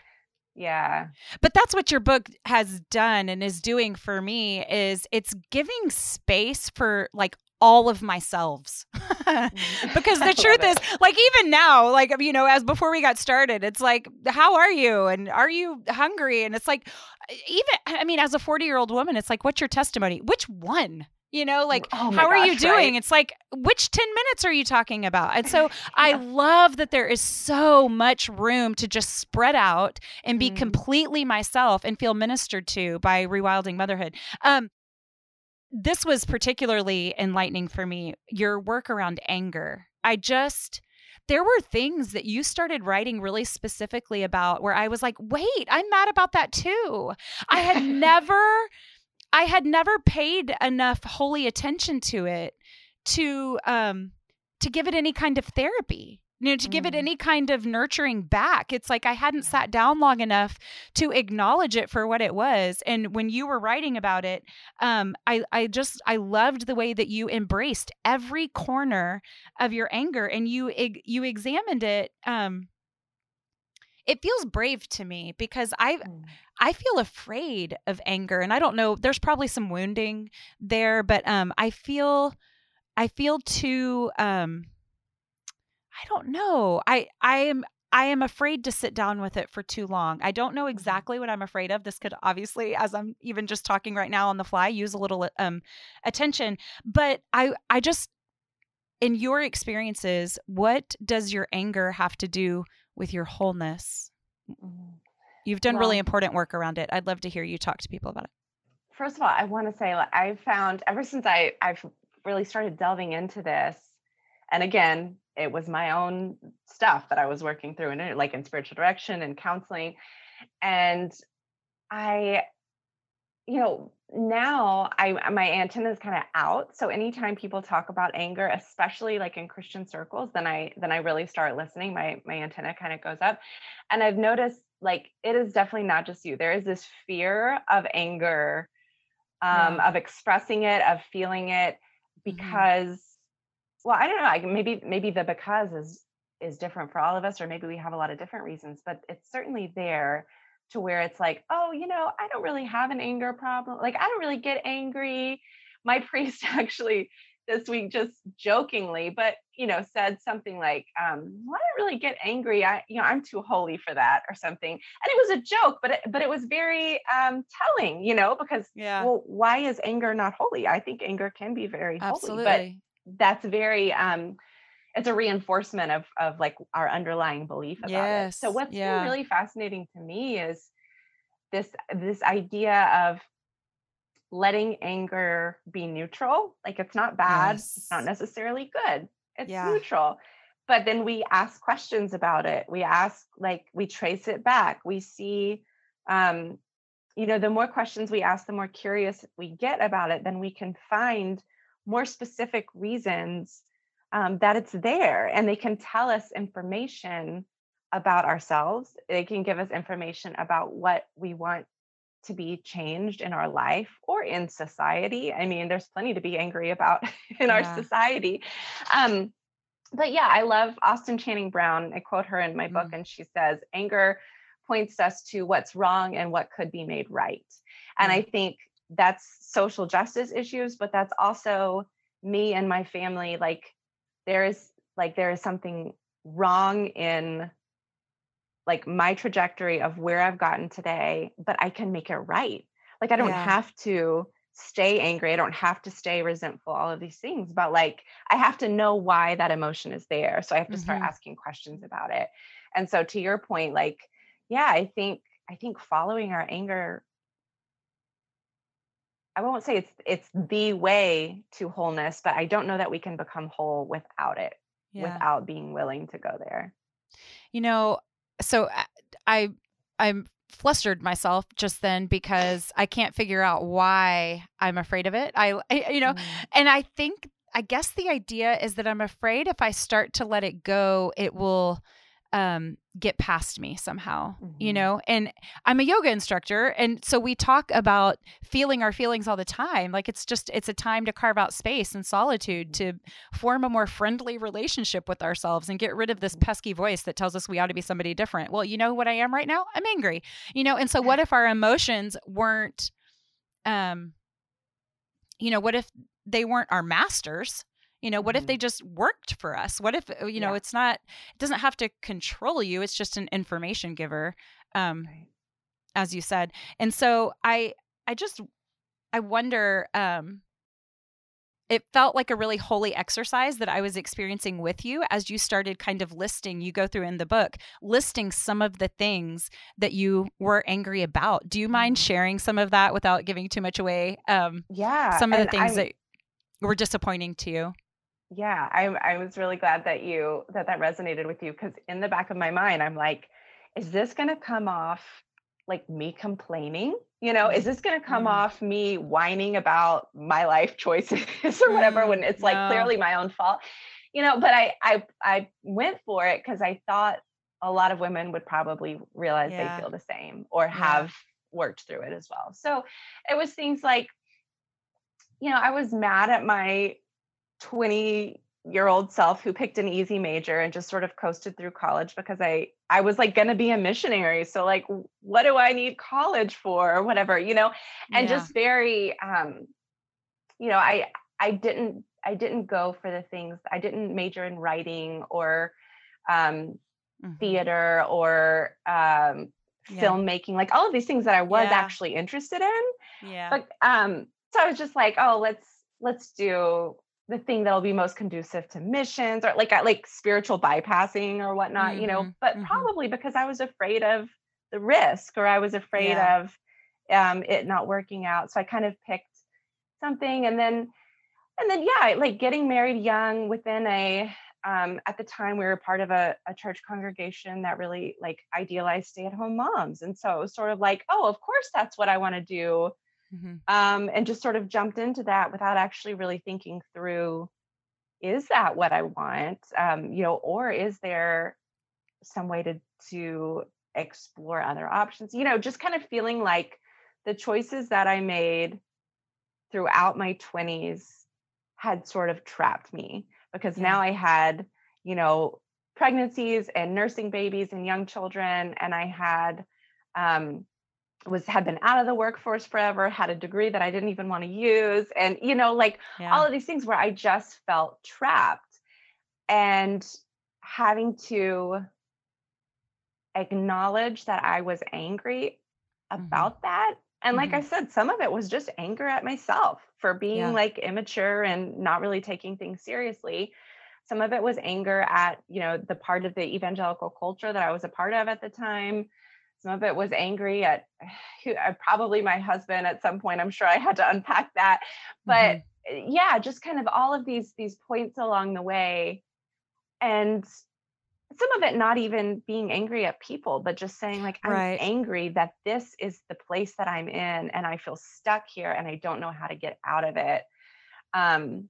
yeah. But that's what your book has done and is doing for me is it's giving space for like all of myselves. [laughs] Mm. [laughs] because the truth is like even now like you know as before we got started it's like how are you? And are you hungry? And it's like even i mean as a 40 year old woman it's like what's your testimony? Which one? You know like oh how gosh, are you doing right? it's like which 10 minutes are you talking about? And so [laughs] yeah. i love that there is so much room to just spread out and be mm. completely myself and feel ministered to by rewilding motherhood. Um this was particularly enlightening for me your work around anger. I just, there were things that you started writing really specifically about where I was like, wait, I'm mad about that too. I had [laughs] never, I had never paid enough holy attention to it to, um, to give it any kind of therapy you know to give it mm. any kind of nurturing back it's like i hadn't sat down long enough to acknowledge it for what it was and when you were writing about it um, i i just i loved the way that you embraced every corner of your anger and you you examined it um, it feels brave to me because i mm. i feel afraid of anger and i don't know there's probably some wounding there but um i feel i feel too um I don't know. I I am I am afraid to sit down with it for too long. I don't know mm-hmm. exactly what I'm afraid of. This could obviously, as I'm even just talking right now on the fly, use a little um, attention. But I, I just, in your experiences, what does your anger have to do with your wholeness? Mm-hmm. You've done well, really important work around it. I'd love to hear you talk to people about it. First of all, I want to say like, I've found ever since I I've really started delving into this, and again, it was my own stuff that I was working through and like in spiritual direction and counseling. And I, you know, now I my antenna is kind of out. So anytime people talk about anger, especially like in Christian circles, then I then I really start listening. My my antenna kind of goes up. And I've noticed like it is definitely not just you. There is this fear of anger, um, yeah. of expressing it, of feeling it, mm-hmm. because mm-hmm. Well, I don't know. I, maybe maybe the because is is different for all of us, or maybe we have a lot of different reasons, but it's certainly there to where it's like, oh, you know, I don't really have an anger problem. Like, I don't really get angry. My [laughs] priest actually this week just jokingly, but you know, said something like, um, well, I don't really get angry. I, you know, I'm too holy for that or something. And it was a joke, but it, but it was very um telling, you know, because yeah. well, why is anger not holy? I think anger can be very Absolutely. holy, but that's very um it's a reinforcement of of like our underlying belief about yes. it. So what's yeah. been really fascinating to me is this this idea of letting anger be neutral. Like it's not bad, yes. it's not necessarily good. It's yeah. neutral. But then we ask questions about it. We ask like we trace it back. We see um you know the more questions we ask the more curious we get about it then we can find more specific reasons um, that it's there and they can tell us information about ourselves. They can give us information about what we want to be changed in our life or in society. I mean, there's plenty to be angry about [laughs] in yeah. our society. Um, but yeah, I love Austin Channing Brown. I quote her in my mm. book, and she says, Anger points us to what's wrong and what could be made right. And mm. I think that's social justice issues, but that's also me and my family like there is like there is something wrong in like my trajectory of where I've gotten today, but I can make it right. Like I don't yeah. have to stay angry. I don't have to stay resentful, all of these things, but like I have to know why that emotion is there. So I have to mm-hmm. start asking questions about it. And so to your point, like, yeah, I think I think following our anger I won't say it's it's the way to wholeness, but I don't know that we can become whole without it, yeah. without being willing to go there. You know, so uh, I I'm flustered myself just then because I can't figure out why I'm afraid of it. I, I you know, mm. and I think I guess the idea is that I'm afraid if I start to let it go, it will um get past me somehow mm-hmm. you know? And i'm a yoga instructor and so we talk about feeling our feelings all the time. Like it's just it's a time to carve out space and solitude to form a more friendly relationship with ourselves and get rid of this mm-hmm. pesky voice that tells us we ought to be somebody different. Well you know what i am right now? I'm angry you know? And so what [laughs] if our emotions weren't um you know what if they weren't our masters you know what mm-hmm. if they just worked for us what if uh, you know it's not it doesn't have to control you it's just an information giver um right. as you said and so i i just i wonder um it felt like a really holy exercise that I was experiencing with you as you started kind of listing, you go through in the book, listing some of the things that you were angry about. Do you mind mm-hmm. sharing some of that without giving too much away? Um, yeah. Some of the things I'm, that were disappointing to you yeah i i was really glad that you that that resonated with you because in the back of my mind i'm like is this going to come off like me complaining you know is this going to come mm. off me whining about my life choices [laughs] or whatever when it's like no. clearly my own fault you know but i i i went for it because i thought a lot of women would probably realize yeah. they feel the same or have worked through it as well so it was things like you know i was mad at my 20 year old self who picked an easy major and just sort of coasted through college because I I was like going to be a missionary so like what do I need college for or whatever you know and yeah. just very um you know I I didn't I didn't go for the things I didn't major in writing or um mm-hmm. theater or um yeah. filmmaking like all of these things that I was yeah. actually interested in yeah but um so I was just like oh let's let's do the thing that'll be most conducive to missions or like like spiritual bypassing or whatnot mm-hmm, you know mm-hmm, but mm-hmm. probably because i was afraid of the risk or i was afraid yeah. of um, it not working out so i kind of picked something and then and then yeah like getting married young within a um, at the time we were part of a, a church congregation that really like idealized stay-at-home moms and so it was sort of like oh of course that's what i want to do mm-hmm. um, and just sort of jumped into that without actually really thinking through is that what i want um, you know or is there some way to to explore other options you know just kind of feeling like the choices that i made throughout my 20s had sort of trapped me because yeah. now I had, you know, pregnancies and nursing babies and young children and I had um was had been out of the workforce forever, had a degree that I didn't even want to use and you know like yeah. all of these things where I just felt trapped and having to acknowledge that I was angry mm-hmm. about mm-hmm. that and like mm-hmm. I said, some of it was just anger at myself for being yeah. like immature and not really taking things seriously. Some of it was anger at, you know, the part of the evangelical culture that I was a part of at the time. Some of it was angry at [sighs] uh, probably my husband at some point. I'm sure I had to unpack that. But mm-hmm. yeah, just kind of all of these these points along the way. And some of it not even being angry at people but just saying like i'm right. angry that this is the place that i'm in and i feel stuck here and i don't know how to get out of it um,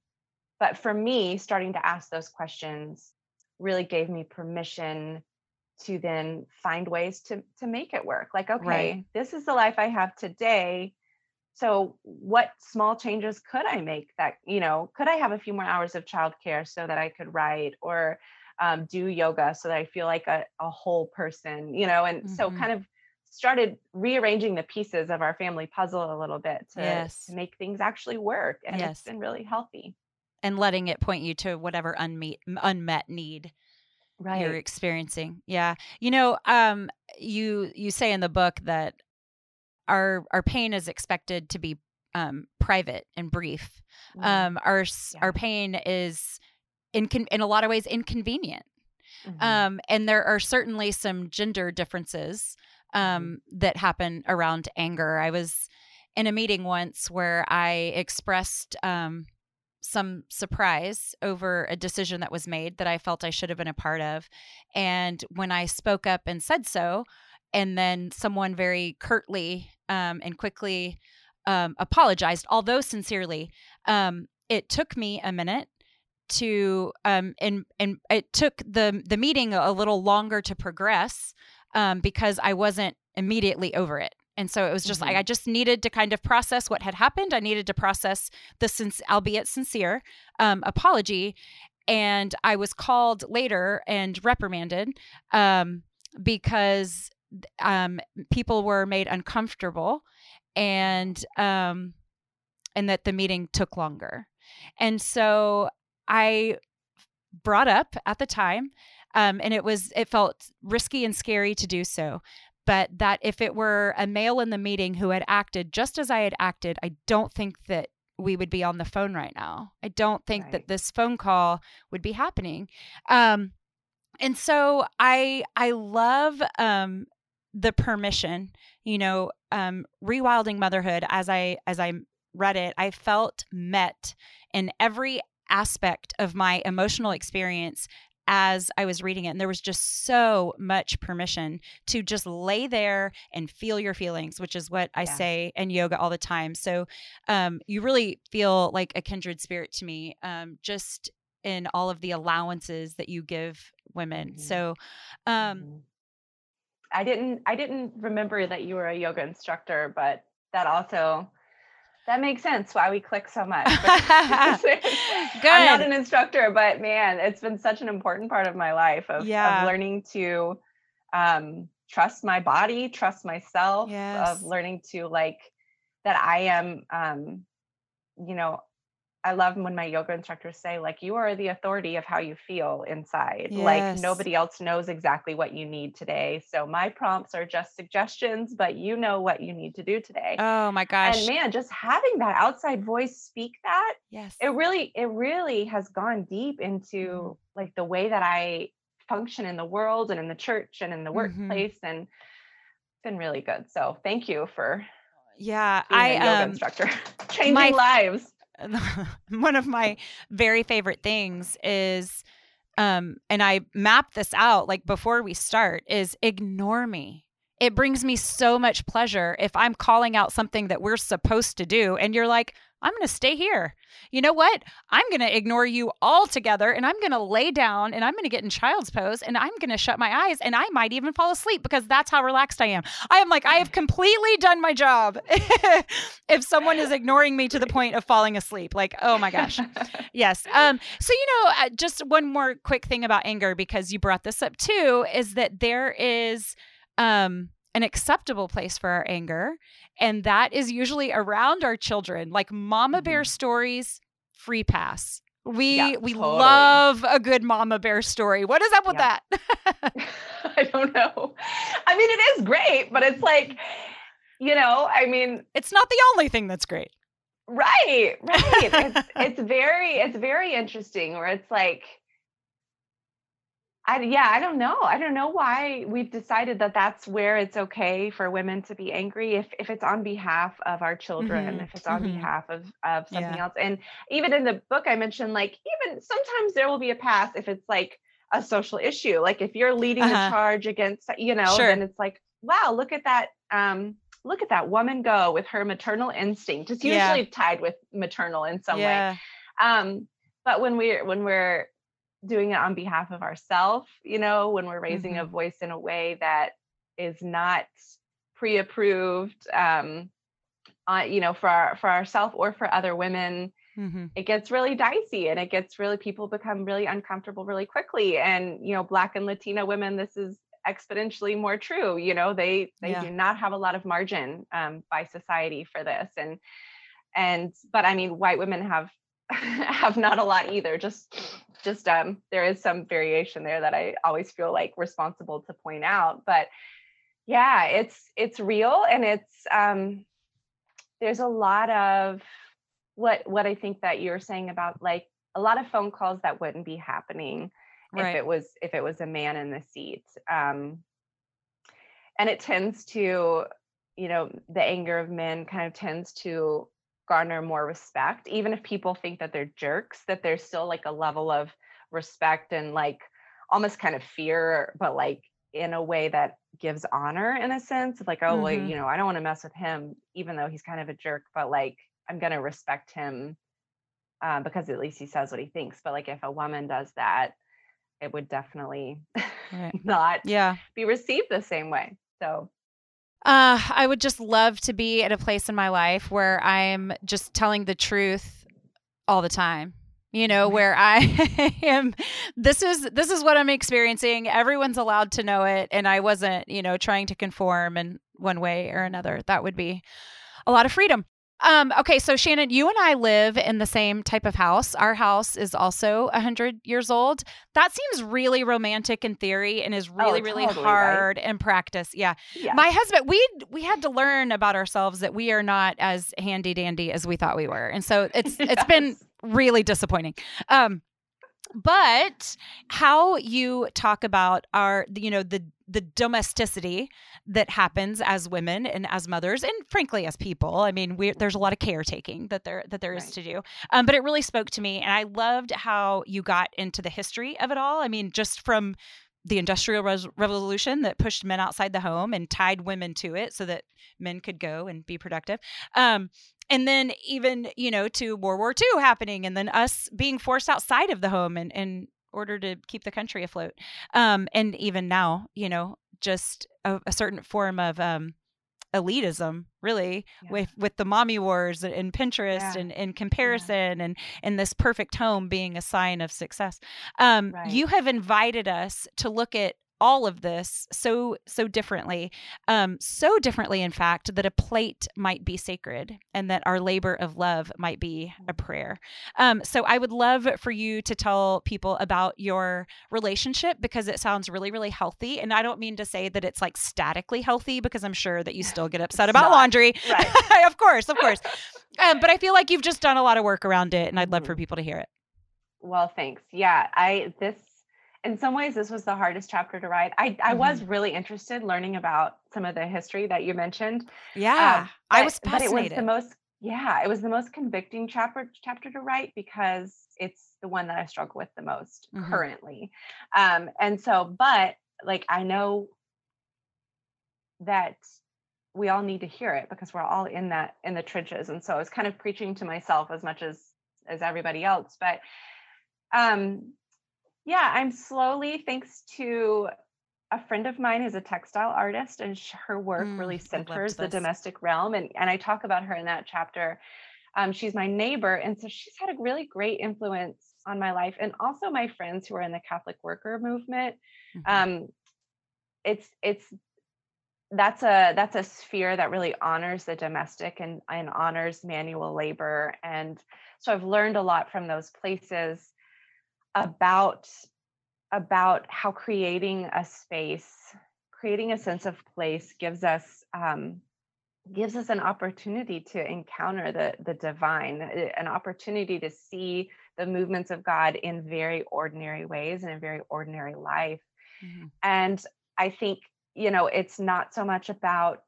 but for me starting to ask those questions really gave me permission to then find ways to to make it work like okay right. this is the life i have today so what small changes could i make that you know could i have a few more hours of childcare so that i could write or um, do yoga so that I feel like a, a whole person, you know, and mm-hmm. so kind of started rearranging the pieces of our family puzzle a little bit to, yes. to make things actually work. And yes. it's been really healthy. And letting it point you to whatever unmet unmet need right. you're experiencing. Yeah. You know, um, you you say in the book that our our pain is expected to be um, private and brief. Mm. Um, our yeah. our pain is in in a lot of ways inconvenient. Mm-hmm. Um, and there are certainly some gender differences mm-hmm. um, mm-hmm. that happen around anger. I was in a meeting once where I expressed um, some surprise over a decision that was made that I felt I should have been a part of. And when I spoke up and said so, and then someone very curtly um, and quickly um, apologized, although sincerely, um, it took me a minute to um, and and it took the the meeting a little longer to progress um, because I wasn't immediately over it. And so it was just mm-hmm. like I just needed to kind of process what had happened. I needed to process the since albeit sincere um, apology, and I was called later and reprimanded um, because um, people were made uncomfortable, and um, and that the meeting took longer. And so I brought up at the time, um, and it was it felt risky and scary to do so. But that if it were a male in the meeting who had acted just as I had acted, I don't think that we would be on the phone right now. I don't think right. that this phone call would be happening. Um, and so I I love um, the permission. You know, um, rewilding motherhood. As I as I read it, I felt met in every aspect of my emotional experience as I was reading it. And there was just so much permission to just lay there and feel your feelings, which is what I yeah. say in yoga all the time. So um, you really feel like a kindred spirit to me, um, just in all of the allowances that you give women. Mm-hmm. So, um, mm-hmm. I didn't, I didn't remember that you were a yoga instructor, but that also that makes sense why we click so much. [laughs] Good. I'm not an instructor, but man, it's been such an important part of my life of, yeah. of learning to um, trust my body, trust myself, yes. of learning to like that I am, um, you know, I love when my yoga instructors say, like, you are the authority of how you feel inside. Yes. Like, nobody else knows exactly what you need today. So, my prompts are just suggestions, but you know what you need to do today. Oh my gosh. And man, just having that outside voice speak that, yes, it really, it really has gone deep into mm-hmm. like the way that I function in the world and in the church and in the mm-hmm. workplace. And it's been really good. So, thank you for yeah, I yoga um, instructor [laughs] changing my, lives. [laughs] one of my very favorite things is um, and I map this out like before we start, is ignore me. It brings me so much pleasure if I'm calling out something that we're supposed to do, and you're like, I'm going to stay here. You know what? I'm going to ignore you altogether and I'm going to lay down and I'm going to get in child's pose and I'm going to shut my eyes and I might even fall asleep because that's how relaxed I am. I am like, I have completely done my job [laughs] if someone is ignoring me to the point of falling asleep. Like, oh my gosh. [laughs] yes. Um, so, you know, uh, just one more quick thing about anger because you brought this up too is that there is. Um, an acceptable place for our anger. And that is usually around our children, like mama bear mm-hmm. stories, free pass. We yeah, we totally. love a good mama bear story. What is up with yeah. that? [laughs] I don't know. I mean, it is great, but it's like, you know, I mean, it's not the only thing that's great. Right, right. it's [laughs] it's very it's very interesting where it's like I, yeah, I don't know. I don't know why we've decided that that's where it's okay for women to be angry if if it's on behalf of our children, mm-hmm. if it's on mm-hmm. behalf of of something yeah. else. And even in the book, I mentioned like even sometimes there will be a pass if it's like a social issue. Like if you're leading uh-huh. the charge against, you know, sure. then it's like, wow, look at that. Um, look at that woman go with her maternal instinct. It's usually yeah. tied with maternal in some yeah. way. Um, but when we're when we're doing it on behalf of ourselves, you know, when we're raising mm-hmm. a voice in a way that is not pre-approved um uh, you know for our for ourselves or for other women mm-hmm. it gets really dicey and it gets really people become really uncomfortable really quickly and you know black and latina women this is exponentially more true you know they they yeah. do not have a lot of margin um, by society for this and and but i mean white women have [laughs] have not a lot either just just um, there is some variation there that I always feel like responsible to point out. But yeah, it's it's real and it's um, there's a lot of what what I think that you're saying about like a lot of phone calls that wouldn't be happening right. if it was if it was a man in the seat. Um, and it tends to, you know, the anger of men kind of tends to garner more respect even if people think that they're jerks that there's still like a level of respect and like almost kind of fear but like in a way that gives honor in a sense like oh mm-hmm. well you know i don't want to mess with him even though he's kind of a jerk but like i'm going to respect him uh, because at least he says what he thinks but like if a woman does that it would definitely right. [laughs] not yeah be received the same way so uh, I would just love to be at a place in my life where I'm just telling the truth all the time. You know, mm-hmm. where I [laughs] am this is this is what I'm experiencing. Everyone's allowed to know it and I wasn't, you know, trying to conform in one way or another. That would be a lot of freedom. Um, okay, so Shannon, you and I live in the same type of house. Our house is also 100 years old. That seems really romantic in theory and is really, oh, really hard right? in practice. Yeah. yeah. My husband, we we had to learn about ourselves that we are not as handy dandy as we thought we were. And so [laughs] it's yes. it's been really disappointing. Um, but how you talk about our you know the the domesticity that happens as women and as mothers and frankly as people. I mean we, there's a lot of caretaking that there that there is right. to do. Um, but it really spoke to me and i loved how you got into the history of it all. I mean just from the industrial Res- revolution that pushed men outside the home and tied women to it so that men could go and be productive. Um, and then even you know to world war ii happening and then us being forced outside of the home and, and order to keep the country afloat. Um, and even now, you know, just a, a certain form of um, elitism really yeah. with with the mommy wars and pinterest yeah. and, and comparison yeah. and and this perfect home being a sign of success um, right. you have invited us to look at all of this so so differently um so differently in fact that a plate might be sacred and that our labor of love might be a mm. prayer um so i would love for you to tell people about your relationship because it sounds really really healthy and i don't mean to say that it's like statically healthy because i'm sure that you still get [laughs] upset about not. laundry right. [laughs] of course of course [laughs] um, but i feel like you've just done a lot of work around it and i'd love for mm-hmm. people to hear it well thanks yeah i this in some ways this was the hardest chapter to write i i mm-hmm. was really interested learning about some of the history that you mentioned yeah um, but, i was fascinated. but it was the most yeah, it was the most convicting chapter chapter to write because it's the one that I struggle with the most mm-hmm. currently. Um, and so, but like I know that we all need to hear it because we're all in that in the trenches. And so I was kind of preaching to myself as much as as everybody else. But um yeah, I'm slowly, thanks to a friend of mine who's a textile artist and her work mm, really centers the domestic realm and, and i talk about her in that chapter. Um, she's my neighbor and so she's had a really great influence on my life and also my friends who are in the catholic worker movement. Mm-hmm. um, it's it's that's a that's a sphere that really honors the domestic and, and honors manual labor and so i've learned a lot from those places about about how creating a space, creating a sense of place gives us um, gives us an opportunity to encounter the the divine, eh, an opportunity to see the movements of God in very ordinary ways and in very ordinary life. Mm-hmm. And I think, you know, it's not so much about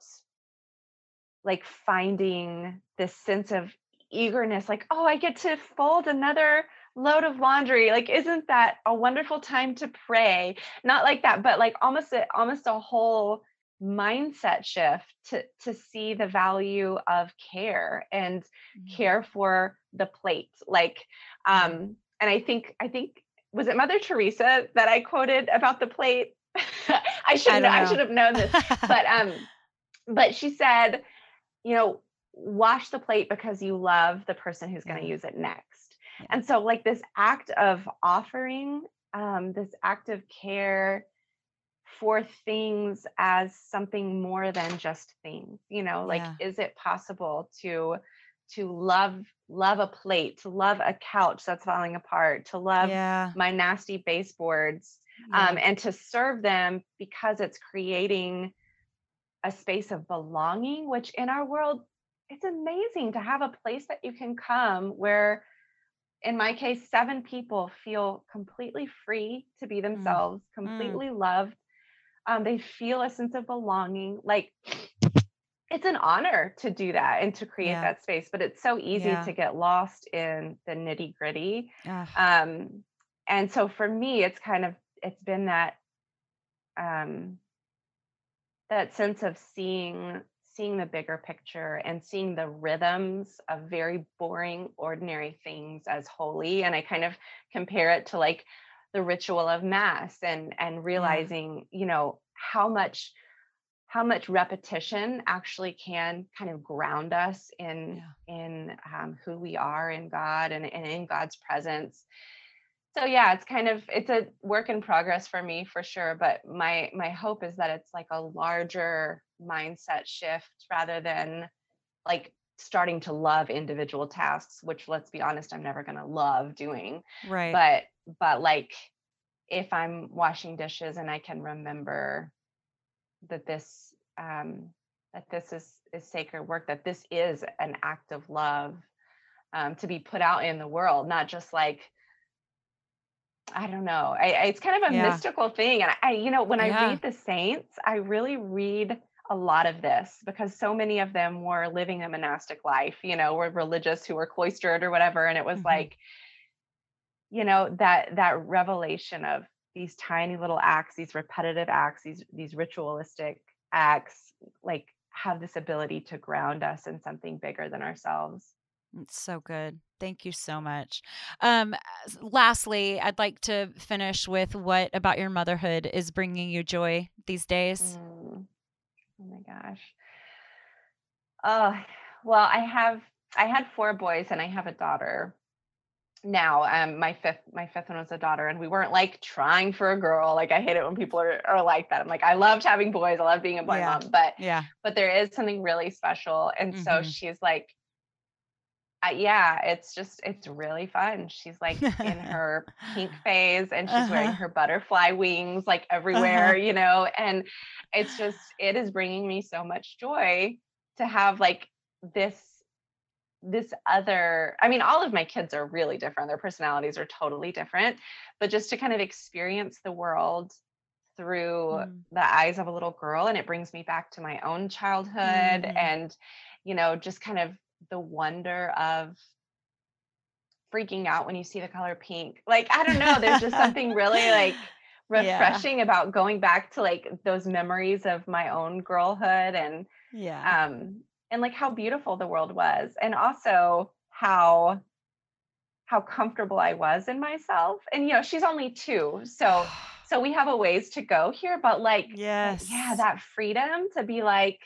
like finding this sense of eagerness, like, oh, I get to fold another load of laundry like isn't that a wonderful time to pray? Not like that but like almost a, almost a whole mindset shift to to see the value of care and mm-hmm. care for the plate like um and i think i think was it mother teresa that i quoted about the plate? [laughs] I should I, I should have known this but um but she said you know wash the plate because you love the person who's going to use it next and so, like this act of offering, um, this act of care for things as something more than just things, you know, like yeah. is it possible to to love love a plate, to love a couch that's falling apart, to love yeah. my nasty baseboards, yeah. um, and to serve them because it's creating a space of belonging, which in our world, it's amazing to have a place that you can come where in my case, seven people feel completely free to be mm, themselves, mm. completely mm. loved. Um, they feel a sense of belonging. Like it's an honor to do that and to create yeah. that space, but it's so easy yeah. to get lost in the nitty gritty. Um, and so for me, it's kind of it's been that um, that sense of seeing seeing the bigger picture and seeing the rhythms of very boring, ordinary things as holy. And I kind of compare it to like the ritual of mass and and realizing, yeah. you know, how much how much repetition actually can kind of ground us in yeah. in um, who we are in God and, and in God's presence so yeah it's kind of it's a work in progress for me for sure but my my hope is that it's like a larger mindset shift rather than like starting to love individual tasks which let's be honest i'm never going to love doing right but but like if i'm washing dishes and i can remember that this um that this is is sacred work that this is an act of love um, to be put out in the world not just like I don't know. I, I, it's kind of a yeah. mystical thing. And I, you know, when yeah. I read the saints, I really read a lot of this because so many of them were living a monastic life, you know, were religious who were cloistered or whatever. And it was mm-hmm. like, you know, that that revelation of these tiny little acts, these repetitive acts, these these ritualistic acts, like have this ability to ground us in something bigger than ourselves. It's so good. Thank you so much. Um, lastly, I'd like to finish with what about your motherhood is bringing you joy these days? Mm. Oh my gosh. Oh, well, I have I had four boys and I have a daughter now. Um, my fifth my fifth one was a daughter, and we weren't like trying for a girl. Like I hate it when people are, are like that. I'm like, I loved having boys, I love being a boy yeah. mom, but yeah, but there is something really special. And mm-hmm. so she's like, uh, yeah, it's just it's really fun. She's like in [laughs] her pink phase and she's uh-huh. wearing her butterfly wings like everywhere, uh-huh. you know, and it's just it is bringing me so much joy to have like this this other I mean all of my kids are really different. Their personalities are totally different, but just to kind of experience the world through mm. the eyes of a little girl and it brings me back to my own childhood mm. and you know just kind of the wonder of freaking out when you see the color pink. Like, I don't know, there's just [laughs] something really like refreshing yeah. about going back to like those memories of my own girlhood and yeah. Um and like how beautiful the world was and also how how comfortable I was in myself. And you know, she's only 2. So [sighs] so we have a ways to go here, but like yes. yeah, that freedom to be like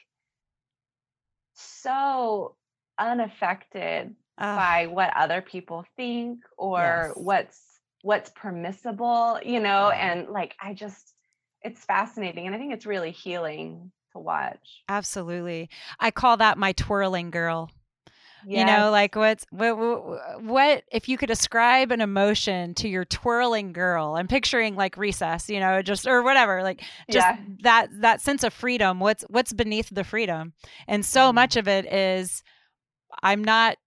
so unaffected uh, by what other people think or yes. what's what's permissible, you know, and like I just it's fascinating and I think it's really healing to watch. Absolutely. I call that my twirling girl. Yes. You know, like what's what, what, what if you could ascribe an emotion to your twirling girl? I'm picturing like recess, you know, just or whatever, like just yeah. that that sense of freedom. What's what's beneath the freedom? And so mm-hmm. much of it is I'm not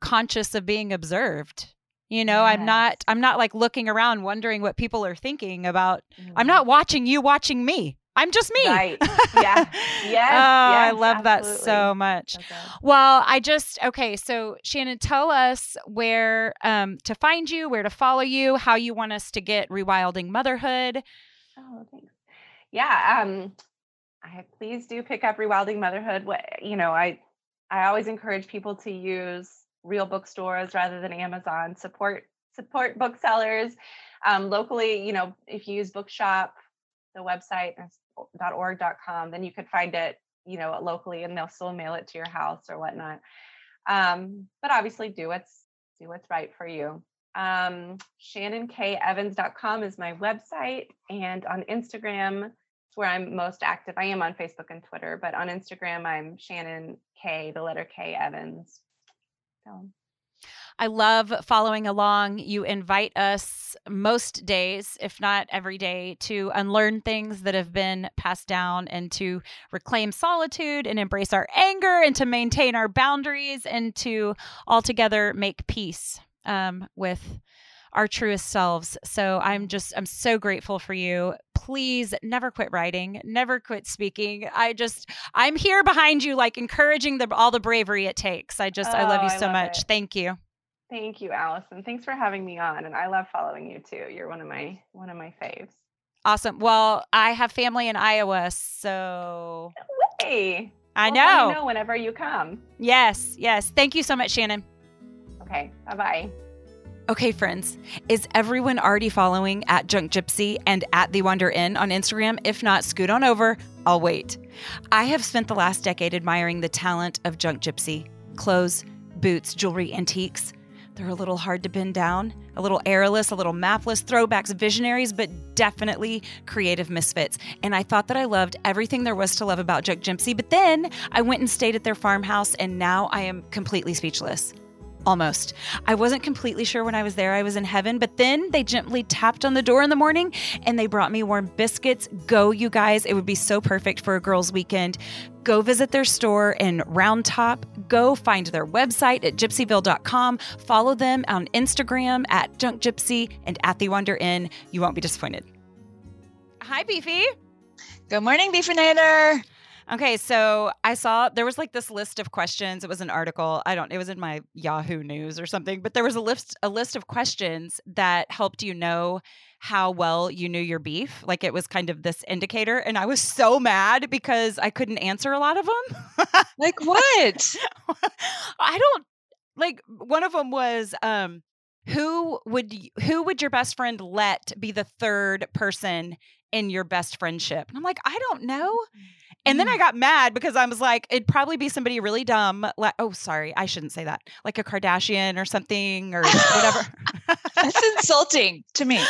conscious of being observed you know yes. i'm not i'm not like looking around wondering what people are thinking about mm-hmm. i'm not watching you watching me i'm just me right yeah [laughs] yes, oh yes, i love absolutely. that so much okay. well i just okay so shannon tell us where um to find you where to follow you how you want us to get rewilding motherhood oh thanks yeah um I please do pick up rewilding motherhood what you know i i always encourage people to use real bookstores rather than Amazon. Support support booksellers um, locally. You know, if you use Bookshop, the website .org.com, then you could find it. You know, locally, and they'll still mail it to your house or whatnot. Um, but obviously, do what's do what's right for you. Um, ShannonKEvans.com is my website, and on Instagram, where I'm most active. I am on Facebook and Twitter, but on Instagram, I'm Shannon K, the letter K Evans. So I love following along. You invite us most days, if not every day, to unlearn things that have been passed down and to reclaim solitude and embrace our anger and to maintain our boundaries and to altogether make peace um, with our truest selves. So I'm just, I'm so grateful for you. Please never quit writing, never quit speaking. I just, I'm here behind you, like encouraging the, all the bravery it takes. I just, oh, I love you oh, so love much. It. Thank you. Thank you, Allison. Thanks for having me on. And I love following you too. You're one of my, one of my faves. Awesome. Well, I have family in Iowa, so. Hey. I well, know. know whenever you come. Yes, yes. Thank you so much, Shannon. Okay. Bye bye. Okay, friends, is everyone already following at Junk Gypsy and at The Wander Inn on Instagram? If not, scoot on over. I'll wait. I have spent the last decade admiring the talent of Junk Gypsy clothes, boots, jewelry, antiques. They're a little hard to pin down, a little airless, a little mapless, throwbacks, visionaries, but definitely creative misfits. And I thought that I loved everything there was to love about Junk Gypsy, but then I went and stayed at their farmhouse, and now I am completely speechless almost. I wasn't completely sure when I was there I was in heaven, but then they gently tapped on the door in the morning and they brought me warm biscuits. Go, you guys. It would be so perfect for a girls' weekend. Go visit their store in Round Top. Go find their website at gypsyville.com. Follow them on Instagram at Junk Gypsy and at The Wander Inn. You won't be disappointed. Hi, Beefy. Good morning, Beefinator. Okay, so I saw there was like this list of questions. It was an article. I don't. It was in my Yahoo News or something. But there was a list a list of questions that helped you know how well you knew your beef. Like it was kind of this indicator. And I was so mad because I couldn't answer a lot of them. [laughs] like what? I don't like. One of them was um, who would who would your best friend let be the third person in your best friendship? And I'm like, I don't know. And then I mm. got mad because I was like, it'd probably be somebody really dumb. Like, oh, sorry, I shouldn't say that. Like a Kardashian or something or whatever. [laughs] That's insulting to me.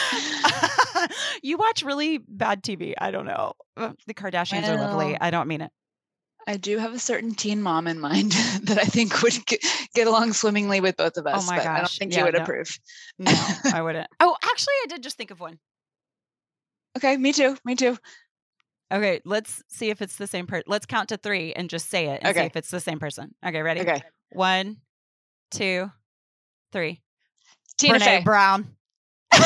[laughs] you watch really bad TV. I don't know. The Kardashians well, are lovely. I don't mean it. I do have a certain teen mom in mind [laughs] that I think would get, along swimmingly with both of oh us. Oh my gosh. I don't think yeah, you would no. approve. No, I wouldn't. Oh, actually, I did just think of one. Okay, me too. Me too. Okay, let's see if it's the same person. Let's count to three and just say it and okay. see if it's the same person. Okay, ready? Okay. One, two, three. Tina Brene Fey Brown. [laughs]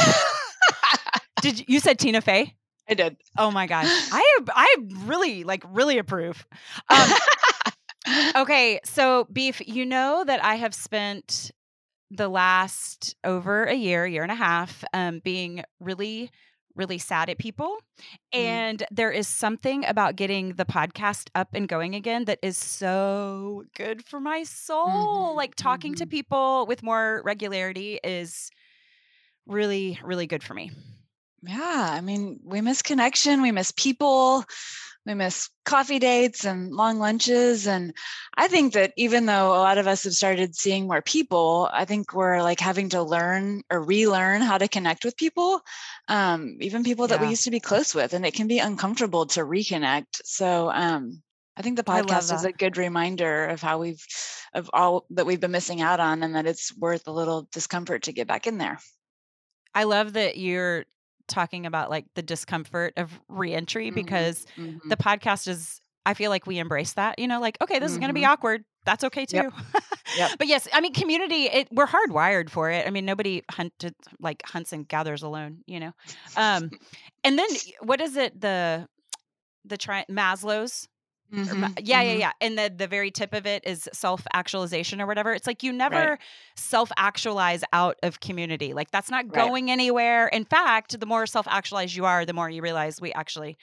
did you, you said Tina Fey? I did. Oh my gosh, [laughs] I I really like really approve. Um, okay, so beef, you know that I have spent the last over a year, year and a half, um, being really really sad at people. Mm. And there is something about getting the podcast up and going again that is so good for my soul. Mm-hmm. Like talking mm-hmm. to people with more regularity is really, really good for me. Yeah. I mean, we miss connection, we miss people we miss coffee dates and long lunches and i think that even though a lot of us have started seeing more people i think we're like having to learn or relearn how to connect with people um, even people that yeah. we used to be close with and it can be uncomfortable to reconnect so um, i think the podcast is a good reminder of how we've of all that we've been missing out on and that it's worth a little discomfort to get back in there I love that you're talking about like the discomfort of reentry mm-hmm. because mm-hmm. the podcast is I feel like we embrace that, you know, like, okay, this mm-hmm. is going to be awkward. That's okay too. Yep. yep. [laughs] but yes, I mean, community, it, we're hardwired for it. I mean, nobody hunted like hunts and gathers alone, you know? Um, and then [laughs] what is it? The, the tri- Maslow's Mm-hmm. Yeah, yeah, mm-hmm. yeah. And the the very tip of it is self actualization or whatever. It's like you never right. self actualize out of community. Like that's not going right. anywhere. In fact, the more self actualized you are, the more you realize we actually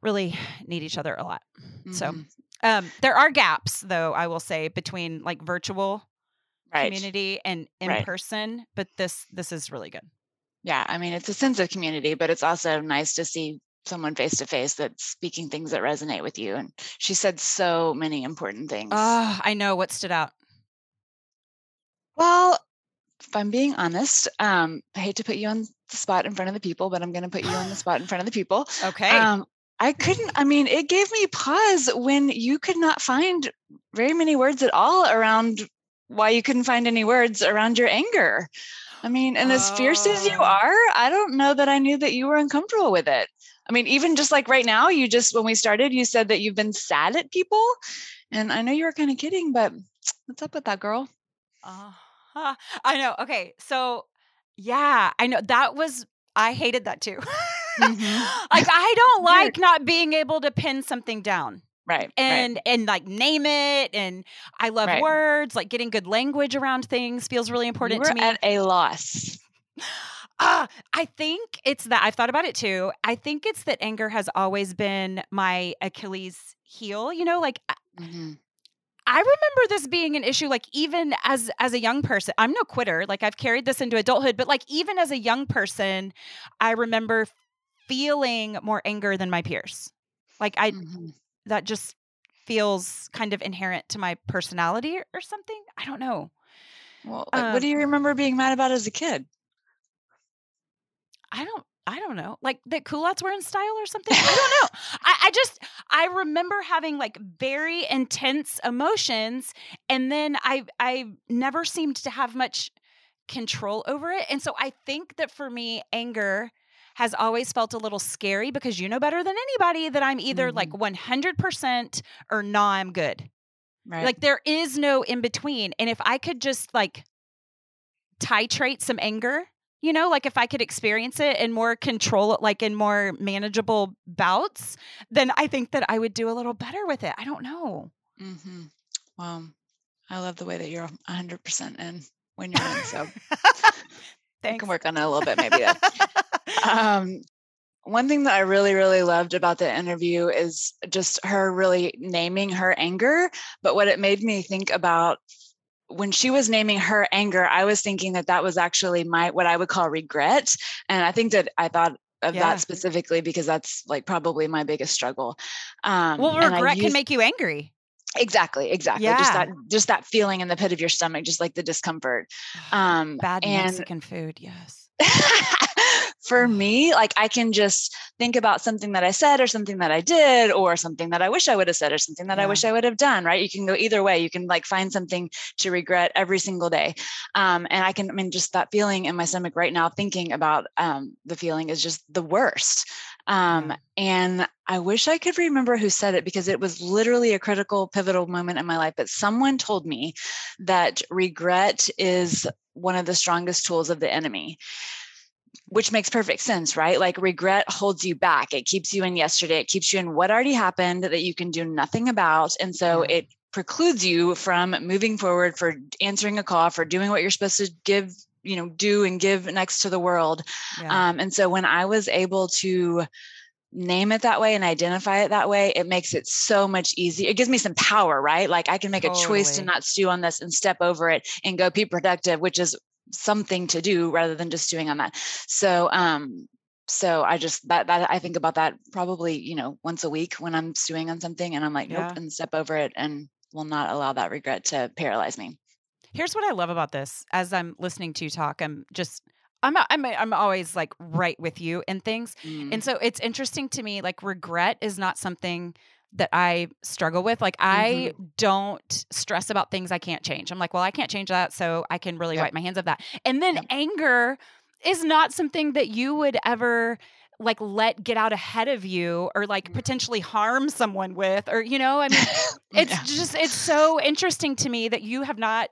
really need each other a lot. Mm-hmm. So um, there are gaps, though I will say, between like virtual right. community and in person. But this this is really good. Yeah, I mean, it's a sense of community, but it's also nice to see someone face to face that's speaking things that resonate with you. And she said so many important things. Oh, I know what stood out. Well, if I'm being honest, um, I hate to put you on the spot in front of the people, but I'm going to put you on the [laughs] spot in front of the people. Okay. Um, I couldn't, I mean, it gave me pause when you could not find very many words at all around why you couldn't find any words around your anger. I mean, and as fierce as you oh. are, I don't know that I knew that you were uncomfortable with it. I mean, even just like right now, you just, when we started, you said that you've been sad at people. And I know you were kind of kidding, but what's up with that girl? Uh, I know. Okay. So, yeah, I know that was, I hated that too. Mm-hmm. [laughs] like, I [laughs] don't like not being able to pin something down right and right. and like name it and i love right. words like getting good language around things feels really important to me at a loss uh, I think it's that I've thought about it too. I think it's that anger has always been my Achilles heel, you know, like mm-hmm. I remember this being an issue like even as as a young person. I'm no quitter. Like I've carried this into adulthood, but like even as a young person, I remember feeling more anger than my peers. Like I mm-hmm. that just feels kind of inherent to my personality or, or something. I don't know. Well, um, what do you remember being mad about as a kid? I don't I don't know, like that culottes were in style or something. I don't know. I, I, just I remember having like very intense emotions, and then I I never seemed to have much control over it. And so I think that for me, anger has always felt a little scary because you know better than anybody that I'm either mm-hmm. like 100% or nah, I'm good. Right. Like there is no in between. And if I could just like titrate some anger you know like if i could experience it in more control like in more manageable bouts then i think that i would do a little better with it i don't know mm-hmm. well i love the way that you're 100% in when you're in so [laughs] Thanks. I can work on it a little bit maybe [laughs] um, one thing that I really, really loved about the interview is just her really naming her anger. But what it made me think about when she was naming her anger, I was thinking that that was actually my what I would call regret, and I think that I thought of yeah. that specifically because that's like probably my biggest struggle. Um, well, regret can make you angry. Exactly, exactly. Yeah. Just that just that feeling in the pit of your stomach, just like the discomfort. Um, Bad and, Mexican food, yes. [laughs] for me, like I can just think about something that I said or something that I did or something that I wish I would have said or something that yeah. I wish I would have done, right? You can go either way. You can like find something to regret every single day. Um, and I can, I mean, just that feeling in my stomach right now, thinking about um, the feeling is just the worst. Um, and I wish I could remember who said it because it was literally a critical, pivotal moment in my life. But someone told me that regret is one of the strongest tools of the enemy which makes perfect sense, right? Like regret holds you back. It keeps you in yesterday. It keeps you in what already happened that you can do nothing about. And so it precludes you from moving forward for answering a call for doing what you're supposed to give you know do and give next to the world. Yeah. um, and so when i was able to name it that way and identify it that way it makes it so much easier it gives me some power right? Like i can make totally. a choice to not stew on this and step over it and go be productive which is something to do rather than just stewing on that. So um so i just that that i think about that probably you know once a week when i'm stewing on something and i'm like nope and step over it and will not allow that regret to paralyze me Here's what I love about this. As I'm listening to you talk, I'm just I'm I'm I'm always like right with you and things. Mm. And so it's interesting to me like regret is not something that I struggle with. Like I mm-hmm. don't stress about things I can't change. I'm like, well, I can't change that, so I can really yep. wipe my hands of that. And then yep. anger is not something that you would ever like let get out ahead of you or like mm. potentially harm someone with or you know, I mean, [laughs] it's yeah. just it's so interesting to me that you have not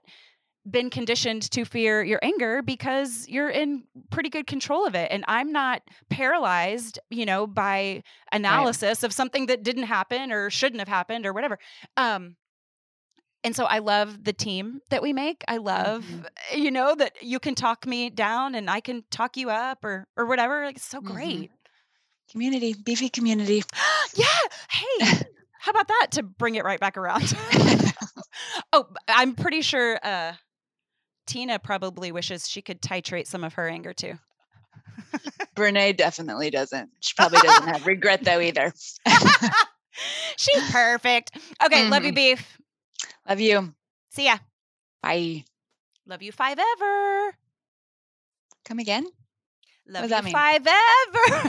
been conditioned to fear your anger because you're in pretty good control of it. And i'm not paralyzed you know by analysis right. of something that didn't happen or shouldn't have happened or whatever. Um and so i love the team that we make. I love mm-hmm. you know that you can talk me down and i can talk you up or or whatever. Like, it's so mm-hmm. great. Community beefy community. [gasps] Yeah! Hey [laughs] how about that to bring it right back around? [laughs] Oh i'm pretty sure uh Tina probably wishes she could titrate some of her anger too. Brene definitely doesn't. She probably doesn't have regret though either. [laughs] She's perfect. Okay, mm-hmm. love you, mm-hmm. beef. Love you. See ya. Bye. Love you five ever. Come again? Love you five ever. [laughs]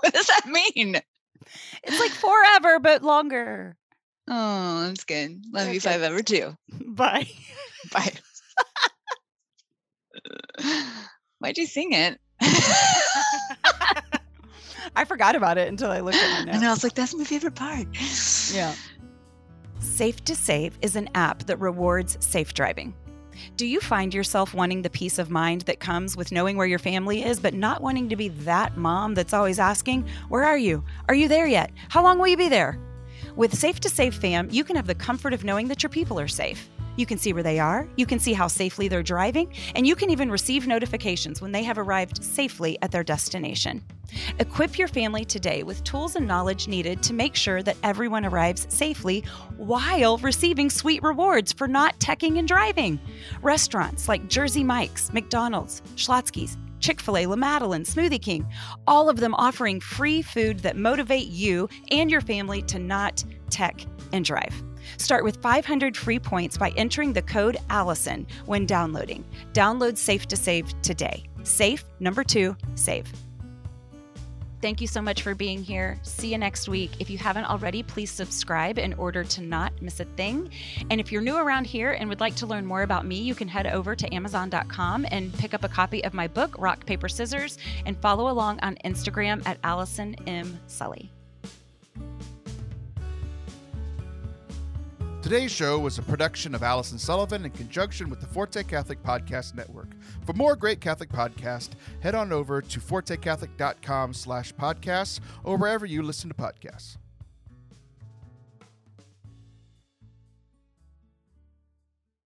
what does that mean? It's like forever, but longer. Oh, that's good. Love you five ever too. [laughs] Bye. Bye. Why'd you sing it? [laughs] I forgot about it until I looked at my notes. And I was like, that's my favorite part. Yeah. Safe 2 Save is an app that rewards safe driving. Do you find yourself wanting the peace of mind that comes with knowing where your family is, but not wanting to be that mom that's always asking, Where are you? Are you there yet? How long will you be there? With Safe 2 Save fam, you can have the comfort of knowing that your people are safe. You can see where they are, you can see how safely they're driving, and you can even receive notifications when they have arrived safely at their destination. Equip your family today with tools and knowledge needed to make sure that everyone arrives safely while receiving sweet rewards for not teching and driving. Restaurants like Jersey Mike's, McDonald's, Schlotzsky's, Chick fil A, La Madeleine, Smoothie King, all of them offering free food that motivate you and your family to not tech and drive. Start with 500 free points by entering the code Allison when downloading. Download Safe 2 Save today. Safe, number two, save. Thank you so much for being here. See you next week. If you haven't already, please subscribe in order to not miss a thing. And if you're new around here and would like to learn more about me, you can head over to Amazon.com and pick up a copy of my book, Rock, Paper, Scissors, and follow along on Instagram at Allison M. Sully. Today's show was a production of Allison Sullivan in conjunction with the Forte Catholic Podcast Network. For more great Catholic podcasts, head on over to fortecatholic.com slash podcasts or wherever you listen to podcasts.